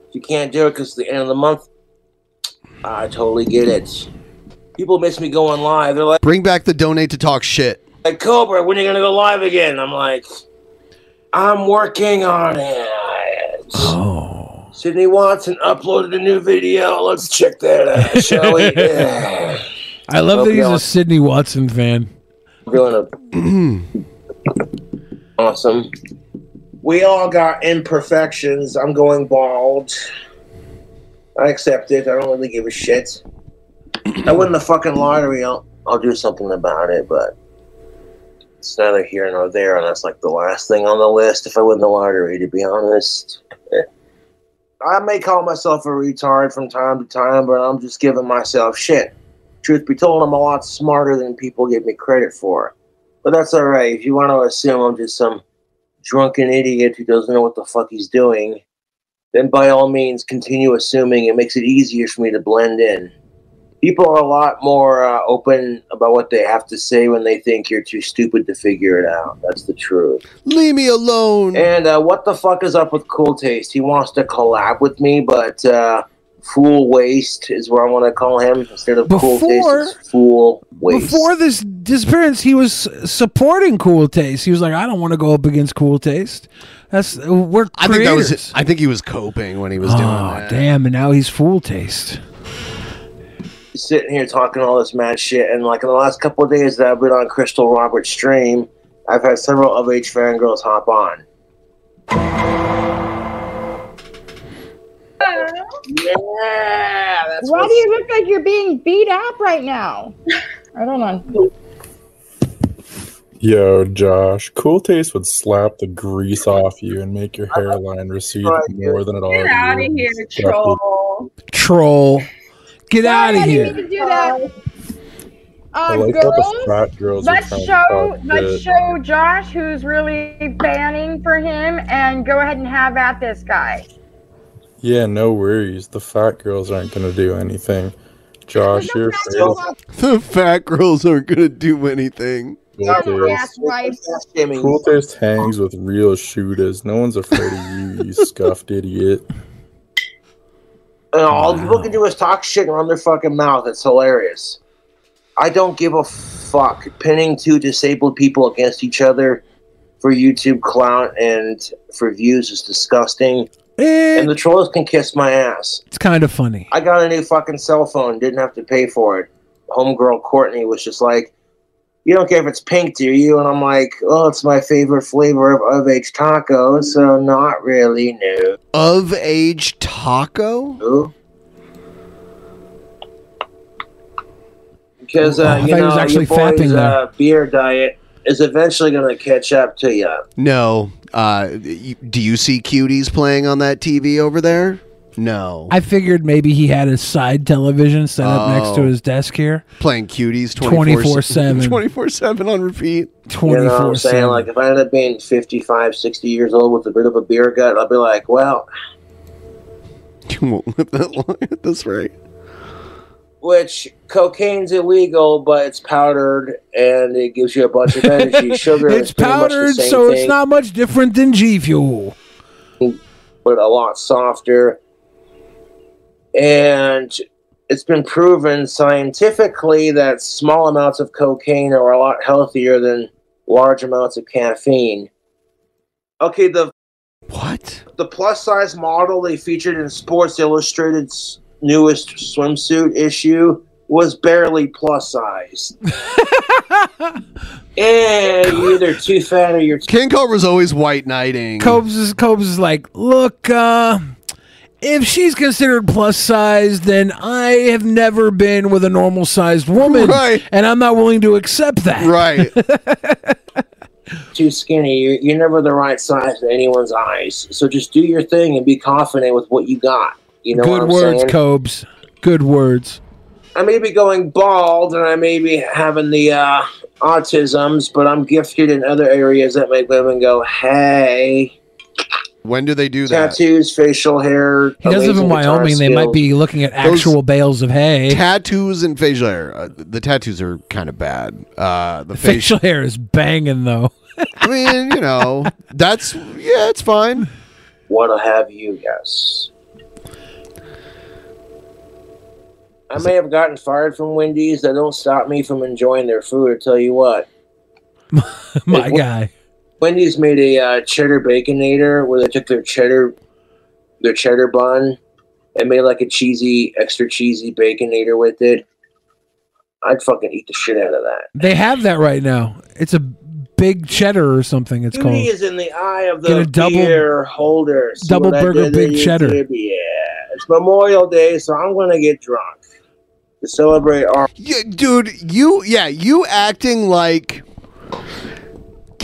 If you can't do it because it's the end of the month, I totally get it. People miss me going live. They're like, Bring back the donate to talk shit. like Cobra, when are you gonna go live again? I'm like, I'm working on it. Oh. Sydney Watson uploaded a new video. Let's check that out, shall we? (laughs) Yeah. I love that he's a Sidney Watson fan. feeling a (clears throat) awesome. We all got imperfections. I'm going bald. I accept it. I don't really give a shit. I win the fucking lottery. I'll I'll do something about it, but it's neither here nor there, and that's like the last thing on the list. If I win the lottery, to be honest. (laughs) I may call myself a retard from time to time, but I'm just giving myself shit. Truth be told, I'm a lot smarter than people give me credit for. But that's all right. If you want to assume I'm just some drunken idiot who doesn't know what the fuck he's doing, then by all means continue assuming. It makes it easier for me to blend in. People are a lot more uh, open about what they have to say when they think you're too stupid to figure it out. That's the truth. Leave me alone. And uh, what the fuck is up with Cool Taste? He wants to collab with me, but uh, Fool Waste is what I want to call him instead of Cool Before- Taste. It's Fool Waste. Before this disappearance, he was supporting Cool Taste. He was like, I don't want to go up against Cool Taste. That's we're I think that creators. was. I think he was coping when he was doing oh, that. damn! And now he's Fool Taste. Sitting here talking all this mad shit, and like in the last couple of days that I've been on Crystal Roberts' stream, I've had several of H fangirls hop on. Yeah, that's Why do you look like you're being beat up right now? (laughs) I don't know. Yo, Josh, Cool Taste would slap the grease off you and make your hairline recede more than it already Get out of is. here, troll. Troll, get out of here. mean to do that. I Uh, like girls, girls let's show let's shit. show Josh who's really banning for him, and go ahead and have at this guy. Yeah, no worries. The fat girls aren't gonna do anything. Josh, you're afraid of The fat girls aren't gonna do anything. Cool Taste. Cool Taste hangs with real shooters. No one's afraid of you, you (laughs) scuffed idiot. And oh, all people can do is talk shit and run their fucking mouth. It's hilarious. I don't give a fuck. Pinning two disabled people against each other for YouTube clout and for views is disgusting. Eh. and the trolls can kiss my ass. It's kind of funny. I got a new fucking cell phone, didn't have to pay for it. Homegirl Courtney was just like, You don't care if it's pink, do you? And I'm like, Oh, it's my favorite flavor of, of H taco, so not really new. Of age taco? Ooh. Because, Oh, uh, you he was know, actually your boy's uh, beer diet is eventually going to catch up to you. No. Uh, do you see cuties playing on that TV over there? No. I figured maybe he had a side television set up next to Oh. his desk here. Playing cuties 24/7. (laughs) 24 7 on repeat. You know what I'm saying? Like, if I end up being 55, 60 years old with a bit of a beer gut, I'll be like, well, You won't live that (laughs) long at this rate. which cocaine's illegal, but it's powdered and it gives you a bunch of energy. (laughs) Sugar It's is pretty much the powdered, same so thing, it's not much different than G Fuel. but a lot softer. And it's been proven scientifically that small amounts of cocaine are a lot healthier than large amounts of caffeine. Okay, the what? The plus size model they featured in Sports Illustrated's newest swimsuit issue was barely plus size. (laughs) and you're either too fat or you're too- King Cobra's always white knighting. Cobes is Cobes is like, look, uh, if she's considered plus size, then I have never been with a normal sized woman, Right. And I'm not willing to accept that, right? (laughs) too skinny. You're, you're never the right size in anyone's eyes. So just do your thing and be confident with what you got. You know what Good I'm words, saying? Cobes. Good words. I may be going bald and I may be having the uh, autisms, but I'm gifted in other areas that make women go, hey. When do they do that? Tattoos, facial hair. He does live in amazing guitar Wyoming. They might be looking at Those actual bales of hay. Tattoos and facial hair. Uh, the tattoos are kind of bad. Uh, the (laughs) facial facial. hair is banging though. (laughs) I mean, you know, that's yeah, it's fine. Want to have you guess? I may have gotten fired from Wendy's. That don't stop me from enjoying their food. I tell you what. (laughs) My Hey, guy. Wendy's made a uh, cheddar baconator where they took their cheddar, their cheddar bun, and made like a cheesy, extra cheesy baconator with it. I'd fucking eat the shit out of that. They have that right now. It's a big cheddar or something. It's called. Beauty is in the eye of the a double- beer holder. See double burger big cheddar. Yeah, it's Memorial Day, so I'm gonna get drunk to celebrate our. Yeah, dude, you yeah, you acting like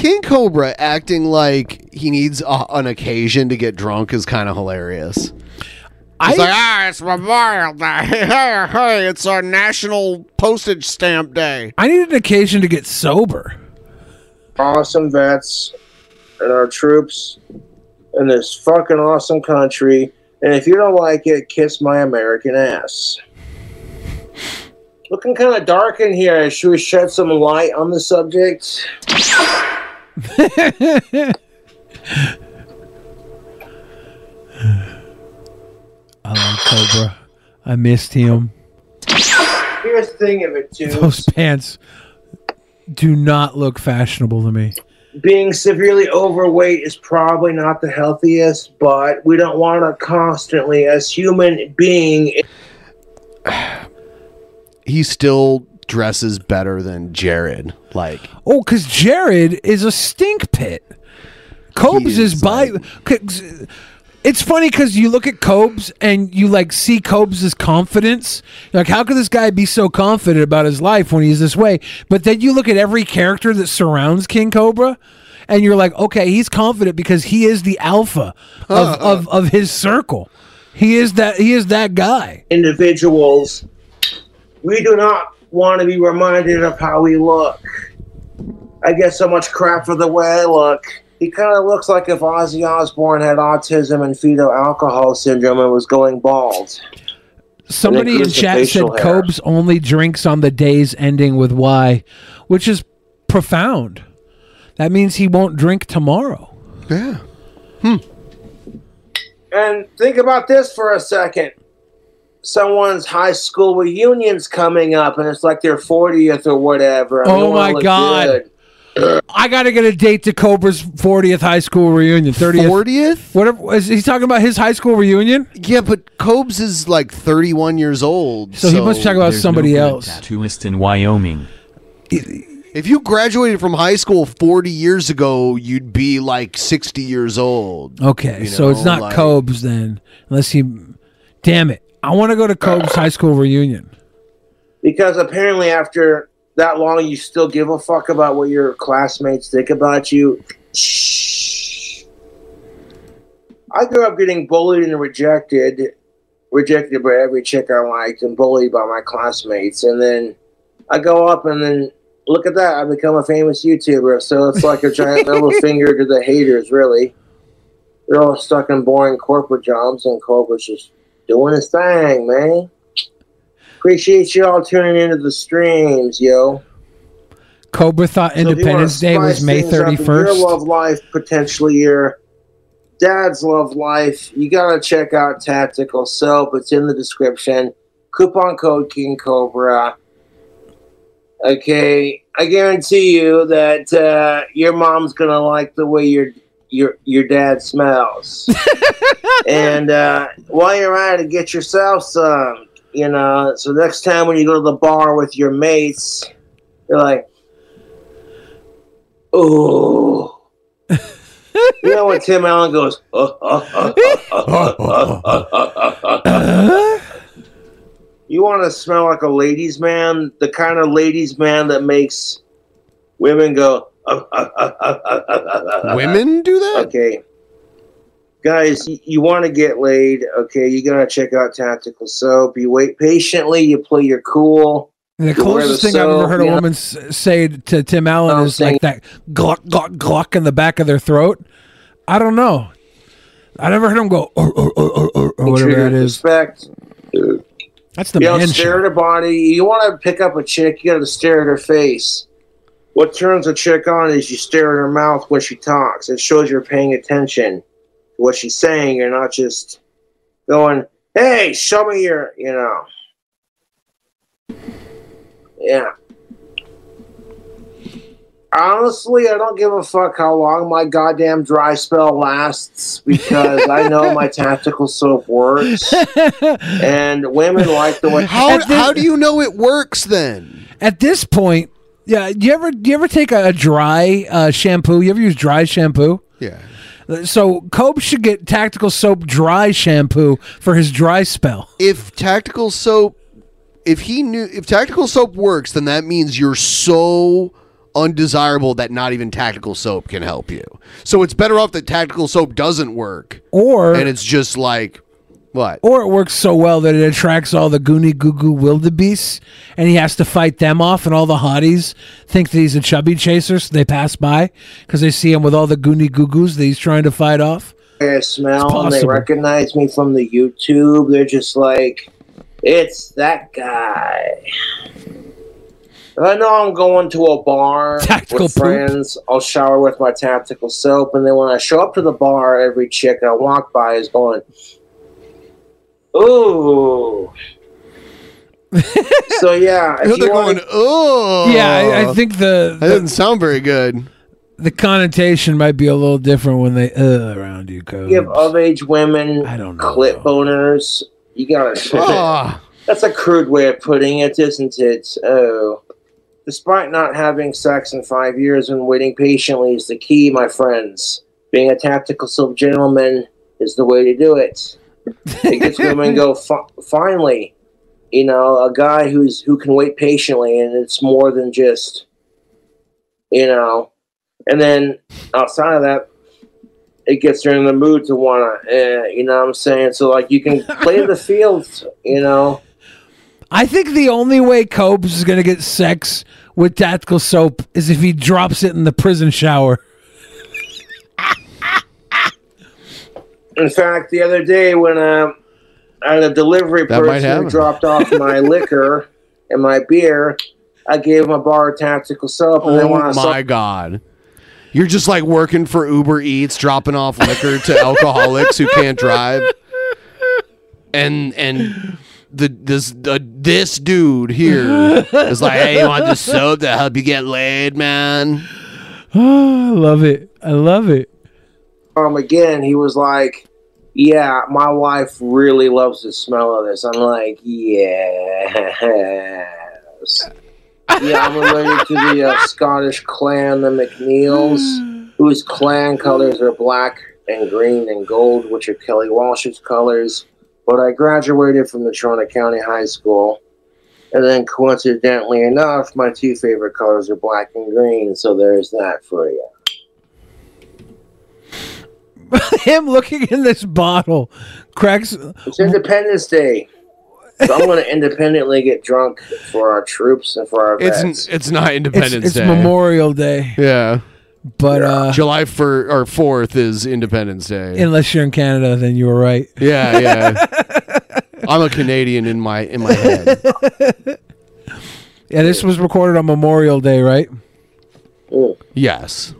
King Cobra acting like he needs a, an occasion to get drunk is kind of hilarious. It's like, ah, it's Memorial Day. (laughs) Hey, hey, it's our national postage stamp day. I need an occasion to get sober. awesome vets and our troops in this fucking awesome country. And if you don't like it, kiss my American ass. Looking kind of dark in here. Should we shed some light on the subject? (laughs) I like Cobra. I missed him. Here's the thing of it, too. Those pants do not look fashionable to me. being severely overweight is probably not the healthiest, but we don't want to constantly, as human being, (sighs) He still dresses better than Jared. Like, Oh, because Jared is a stink pit. Cobes is, by. 'cause- It's funny because you look at Cobes and you like see Cobes' confidence. You're like, how could this guy be so confident about his life when he's this way? But then you look at every character that surrounds King Cobra, and you're like, okay, he's confident because he is the alpha of, uh-huh. of, of his circle. He is that. He is that guy. individuals, we do not want to be reminded of how we look. I get so much crap for the way I look. He kind of looks like if Ozzy Osbourne had autism and fetal alcohol syndrome and was going bald. Somebody in chat said facial hair. Cobes only drinks on the days ending with Y, which is profound. That means he won't drink tomorrow. Yeah. Hmm. And think about this for a second. Someone's high school reunion's coming up, and it's like their 40th or whatever. and they Oh my God. good. I got to get a date to Cobra's 40th high school reunion. 30th. 40th? Whatever. Is he talking about his high school reunion? Yeah, but Cobes is like 31 years old. So he must talk about somebody no else. Tattooist in Wyoming. If you graduated from high school 40 years ago, you'd be like 60 years old. Okay, You so it's not like- Cobes then, unless he. Damn it! I want to go to Cobes high school reunion. Because apparently, after that long, you still give a fuck about what your classmates think about you. Shh. I grew up getting bullied and rejected, rejected by every chick I liked, and bullied by my classmates. And then I go up, and then look at that, I become a famous YouTuber. So it's like a giant middle (laughs) finger to the haters, really. They're all stuck in boring corporate jobs, and Cobra's just doing his thing, man. Appreciate you all tuning into the streams, yo. Cobra thought So if you wanna Independence Day was May things up in thirty Your love life, potentially your dad's love life. You gotta check out Tactical Soap. It's in the description. Coupon code King Cobra. Okay, I guarantee you that uh, your mom's gonna like the way your your your dad smells. and uh, while you're at it, get yourself some. You know, so next time when you go to the bar with your mates, you're like, oh. you know when Tim Allen goes, you want to smell like a ladies' man, the kind of ladies' man that makes women go, "Oh, oh, oh, oh, oh, oh, oh, oh." Women do that? Okay. Guys, you want to get laid, okay? You gotta check out Tactical Soap. You wait patiently. You play your cool. And the closest thing I've ever heard a know? woman say to Tim Allen I'm is like that gluck gluck gluck in the back of their throat. I don't know. I never heard him go oh, oh, oh, or or or or, or, or whatever that is. Respect. That's the you man stare at her body. You want to pick up a chick, you got to stare at her face. What turns a chick on is you stare at her mouth when she talks. It shows you're paying attention to what she's saying. You're not just going, "Hey, show me your," you know. Yeah. Honestly, I don't give a fuck how long my goddamn dry spell lasts because I know my (laughs) tactical soap works, and women like the way. How, how do you know it works then? At this point, yeah. Do you ever do you ever take a, a dry uh, shampoo? You ever use dry shampoo? Yeah. So Cobe should get tactical soap dry shampoo for his dry spell. If tactical soap, if he knew, if tactical soap works, then that means you're so undesirable that not even tactical soap can help you. So it's better off that tactical soap doesn't work, Or and it's just like What? Or it works so well that it attracts all the goony goo goo wildebeests, and he has to fight them off, and all the hotties think that he's a chubby chaser, so they pass by because they see him with all the goony goo goos that he's trying to fight off. I smell and they recognize me from the YouTube. They're just like, it's that guy. I know I'm going to a bar Tactical with poop. friends. I'll shower with my tactical soap, and then when I show up to the bar, every chick I walk by is going, "Ooh." so yeah, (laughs) if They're going, wanna- oh. Yeah, I, I think the, That doesn't sound very good. the connotation might be a little different when they uh around you go. give of age women I don't know, clip boners. You gotta. (laughs) Ah. (laughs) That's a crude way of putting it, isn't it? Oh. Despite not having sex in five years and waiting patiently is the key, my friends. Being a tactical silk gentleman is the way to do it. It gets women go fi- finally. You know, a guy who's who can wait patiently, and it's more than just, you know. And then outside of that, it gets her in the mood to wanna, eh, you know what I'm saying? So like you can play the (laughs) field, you know. I think the only way Cobes is gonna get sex with tactical soap is if he drops it in the prison shower. In fact, the other day when um, I had a delivery That person happen. who dropped off (laughs) my liquor and my beer, I gave him a bar of tactical soap, and then when I Oh saw my god. You're just like working for Uber Eats, dropping off liquor to (laughs) alcoholics who can't drive. And and the this uh, this dude here is like, hey, you want this soap to help you get laid, man? (sighs) I love it. I love it. Um again, he was like, "Yeah, my wife really loves the smell of this." I'm like, "Yes." yeah, I'm related to the uh, (laughs) Scottish clan, the McNeils, whose clan colors are black and green and gold, which are Kelly Walsh's colors. But I graduated from the Natrona County High School. And then, coincidentally enough, my two favorite colors are black and green. So there's that for you. (laughs) Him looking in this bottle cracks. It's Independence Day. So I'm going (laughs) to independently get drunk for our troops and for our vets. It's it's not Independence It's, it's Day. Memorial Day, Yeah. but uh, July fir- or 4th is Independence Day. unless you're in Canada, then you were right. yeah, yeah. (laughs) I'm a Canadian in my in my head. Yeah, this was recorded on Memorial Day, right? Yes.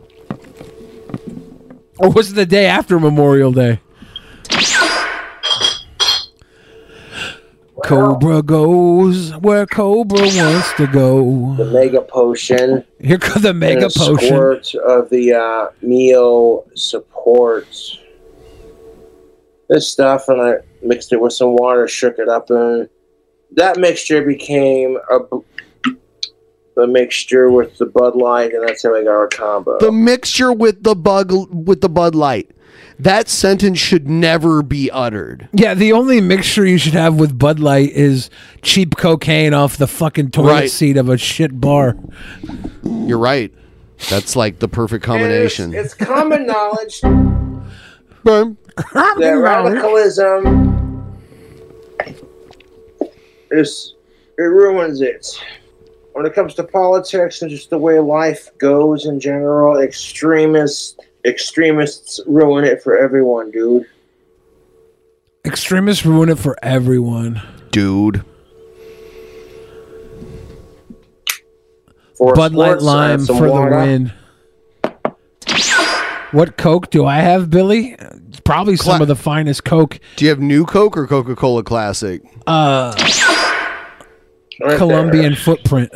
Or was it the day after Memorial Day? Cobra goes where Cobra wants to go. the mega potion. Here comes the mega potion. Squirt of the uh, Mio support. This stuff, and I mixed it with some water, shook it up, and that mixture became a, b- a mixture with the Bud Light, and that's how we got our combo. The mixture with the bug with the Bud Light. That sentence should never be uttered. Yeah, the only mixture you should have with Bud Light is cheap cocaine off the fucking toilet Right. seat of a shit bar. You're right. That's like the perfect And it's- combination. It's, common knowledge (laughs) Boom. that radicalism is it ruins it. When it comes to politics and just the way life goes in general, extremists extremists ruin it for everyone, dude. Extremists ruin it for everyone. Dude. For Bud Light sports, I have Lime for water. the win. What Coke do I have, Billy? Probably some of the finest Coke. Do you have new Coke or Coca Cola Classic? Uh, Right Colombian footprint.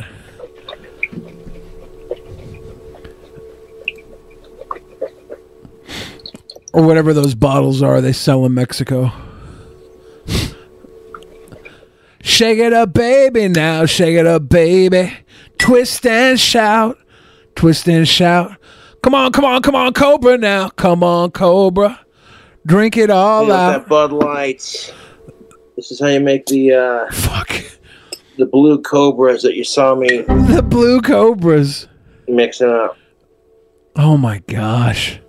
Or whatever those bottles are they sell in Mexico. Shake it up, baby, now. Shake it up, baby. Twist and shout. Twist and shout. Come on, come on, come on, Cobra now. Come on, Cobra. Drink it all out. that Bud Light. This is how you make the uh fuck the blue cobras that you saw me (laughs) The blue cobras. mixing up. Oh my gosh.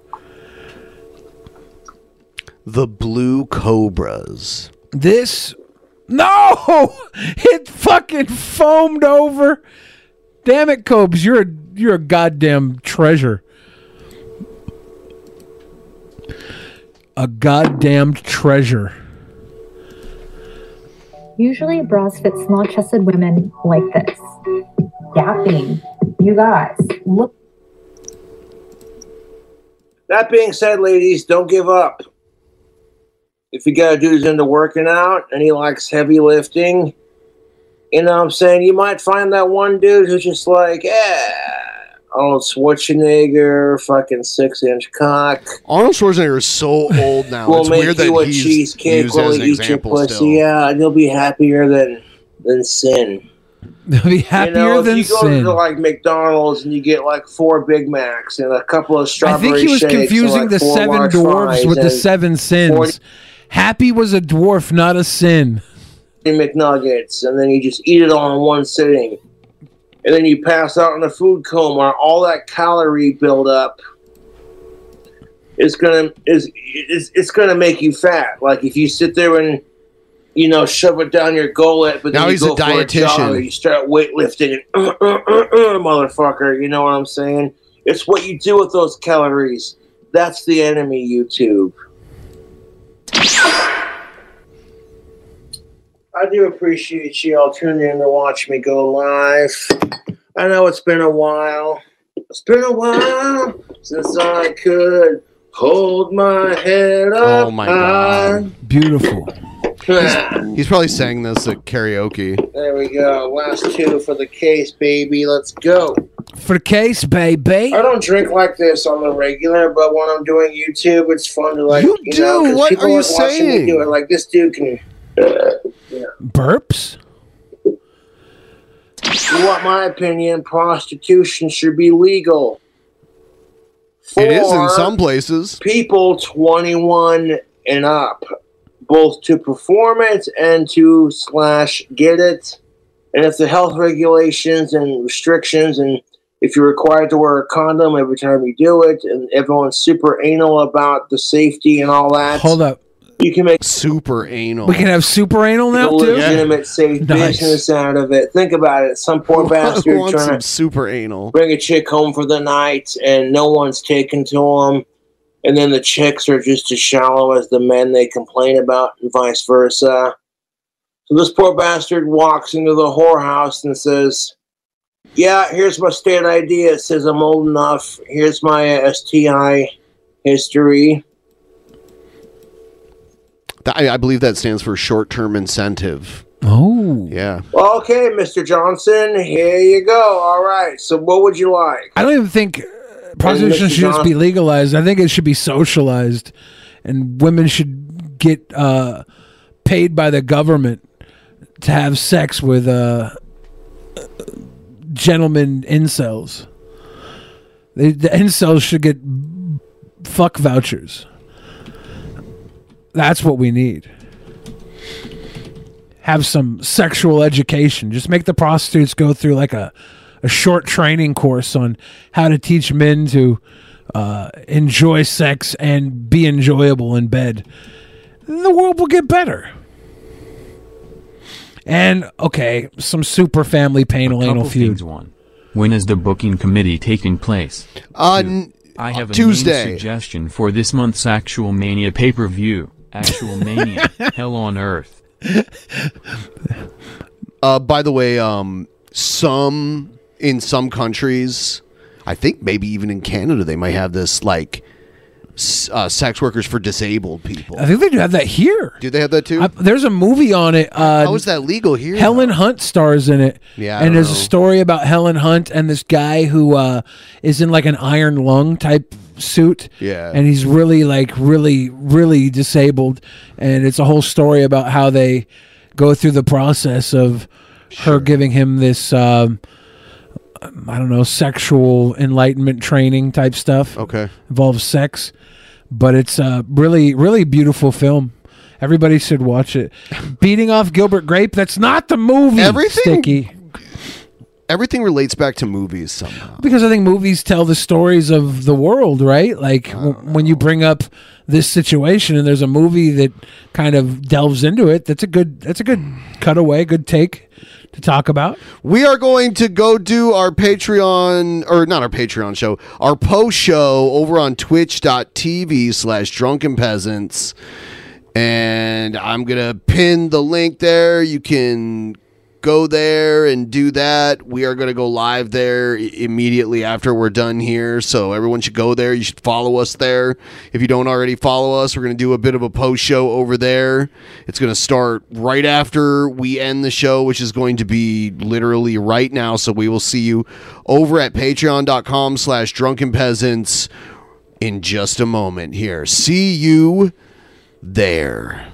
The Blue Cobras. This no, (laughs) it fucking foamed over. Damn it, Cobes, you're a you're a goddamn treasure. A goddamn treasure. Usually, bras fit small chested women like this. Gapping. You guys, look. That being said, ladies, don't give up. If you got a dude who's into working out and he likes heavy lifting, you know what I'm saying? You might find that one dude who's just like, yeah, Arnold Schwarzenegger, fucking six inch cock. Arnold Schwarzenegger is so old now. We'll it's make weird that a he's cheesecake used while as you eat your pussy. still. Yeah, and you'll be happier than than sin. They'll be happier you know, than if you go sin. to like McDonald's and you get like four Big Macs and a couple of strawberry. I think he was confusing like, the seven large dwarves with the seven sins. 40 Happy was a dwarf, not a sin. McNuggets, and then you just eat it all in one sitting, and then you pass out in a food coma. All that calorie buildup is gonna is is it's gonna make you fat. Like if you sit there and you know shove it down your gullet, but then Now you he's a go for dietitian. jog, you start weightlifting, and uh, uh, uh, uh, motherfucker. You know what I'm saying? It's what you do with those calories. That's the enemy, YouTube. I do appreciate you all tuning in to watch me go live. I know it's been a while. It's been a while since I could hold my head oh up. Oh my high. god. Beautiful. He's (sighs) probably sang this at karaoke. There we go. Last two for the case, baby. Let's go. For the case, baby. I don't drink like this on the regular, but when I'm doing YouTube, it's fun to like. You You, do? know, 'cause What are you like watching me saying? Do it. Like this dude can. Burps? You want my opinion? Prostitution should be legal. It is in some places. People 21 and up, both to perform it and to slash get it. And if the health regulations and restrictions, and if you're required to wear a condom every time you do it, and everyone's super anal about the safety and all that, Hold up. You can make super anal. We can have super anal now too. legitimate safe Nice. business out of it. Think about it. Some poor (laughs) bastard trying some to super anal? bring a chick home for the night and no one's taken to them. And then the chicks are just as shallow as the men they complain about, and vice versa. So this poor bastard walks into the whorehouse and says, Yeah, here's my state ID. It says I'm old enough. Here's my uh, STI history. Th- I, I believe that stands for short term incentive. Oh. Yeah. Okay, Mr. Johnson, here you go. All right. So, what would you like? I don't even think uh, prostitution Mr. should just be legalized. I think it should be socialized, and women should get uh, paid by the government to have sex with uh, gentlemen incels. They, the incels should get fuck vouchers. That's what we need. Have some sexual education. Just make the prostitutes go through like a, a short training course on how to teach men to uh, enjoy sex and be enjoyable in bed. Then the world will get better. And okay, some super family pain anal Couple feud. One. When is the booking committee taking place? Uh, Two. I have a Tuesday. suggestion for this month's Actual Mania pay-per-view. Actual Mania, (laughs) Hell on Earth. Uh, by the way, um, some in some countries, I think maybe even in Canada, they might have this like uh, sex workers for disabled people. I think they do have that here. Do they have that too? I, there's a movie on it. Uh, How is that legal here? Helen Hunt stars in it. Yeah, I and there's know. a story about Helen Hunt and this guy who uh, is in like an iron lung type suit. Yeah. and he's really like really really disabled, and it's a whole story about how they go through the process of her giving him this. Um, I don't know, sexual enlightenment training type stuff. Okay. Involves sex. But it's a really, really beautiful film. Everybody should watch it. (laughs) Beating off Gilbert Grape, that's not the movie. Everything- Sticky. Everything relates back to movies somehow. because I think movies tell the stories of the world, right? Like w- when you bring up this situation and there's a movie that kind of delves into it, that's a good that's a good cutaway, good take to talk about. We are going to go do our Patreon, or not our Patreon show, our post show over on twitch.tv slash drunken peasants. And I'm going to pin the link there. You can go there and do that. We are going to go live there immediately after we're done here. So everyone should go there. You should follow us there. If you don't already follow us, we're going to do a bit of a post show over there. It's going to start right after we end the show, which is going to be literally right now. So we will see you over at patreon.com slash drunken peasants in just a moment here. See you there.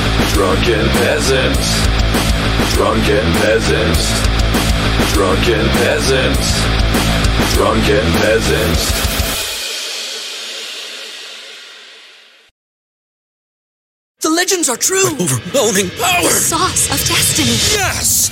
Drunken peasants. Drunken peasants. Drunken peasants. Drunken peasants. The legends are true. Overwhelming power! Sauce of destiny. Yes!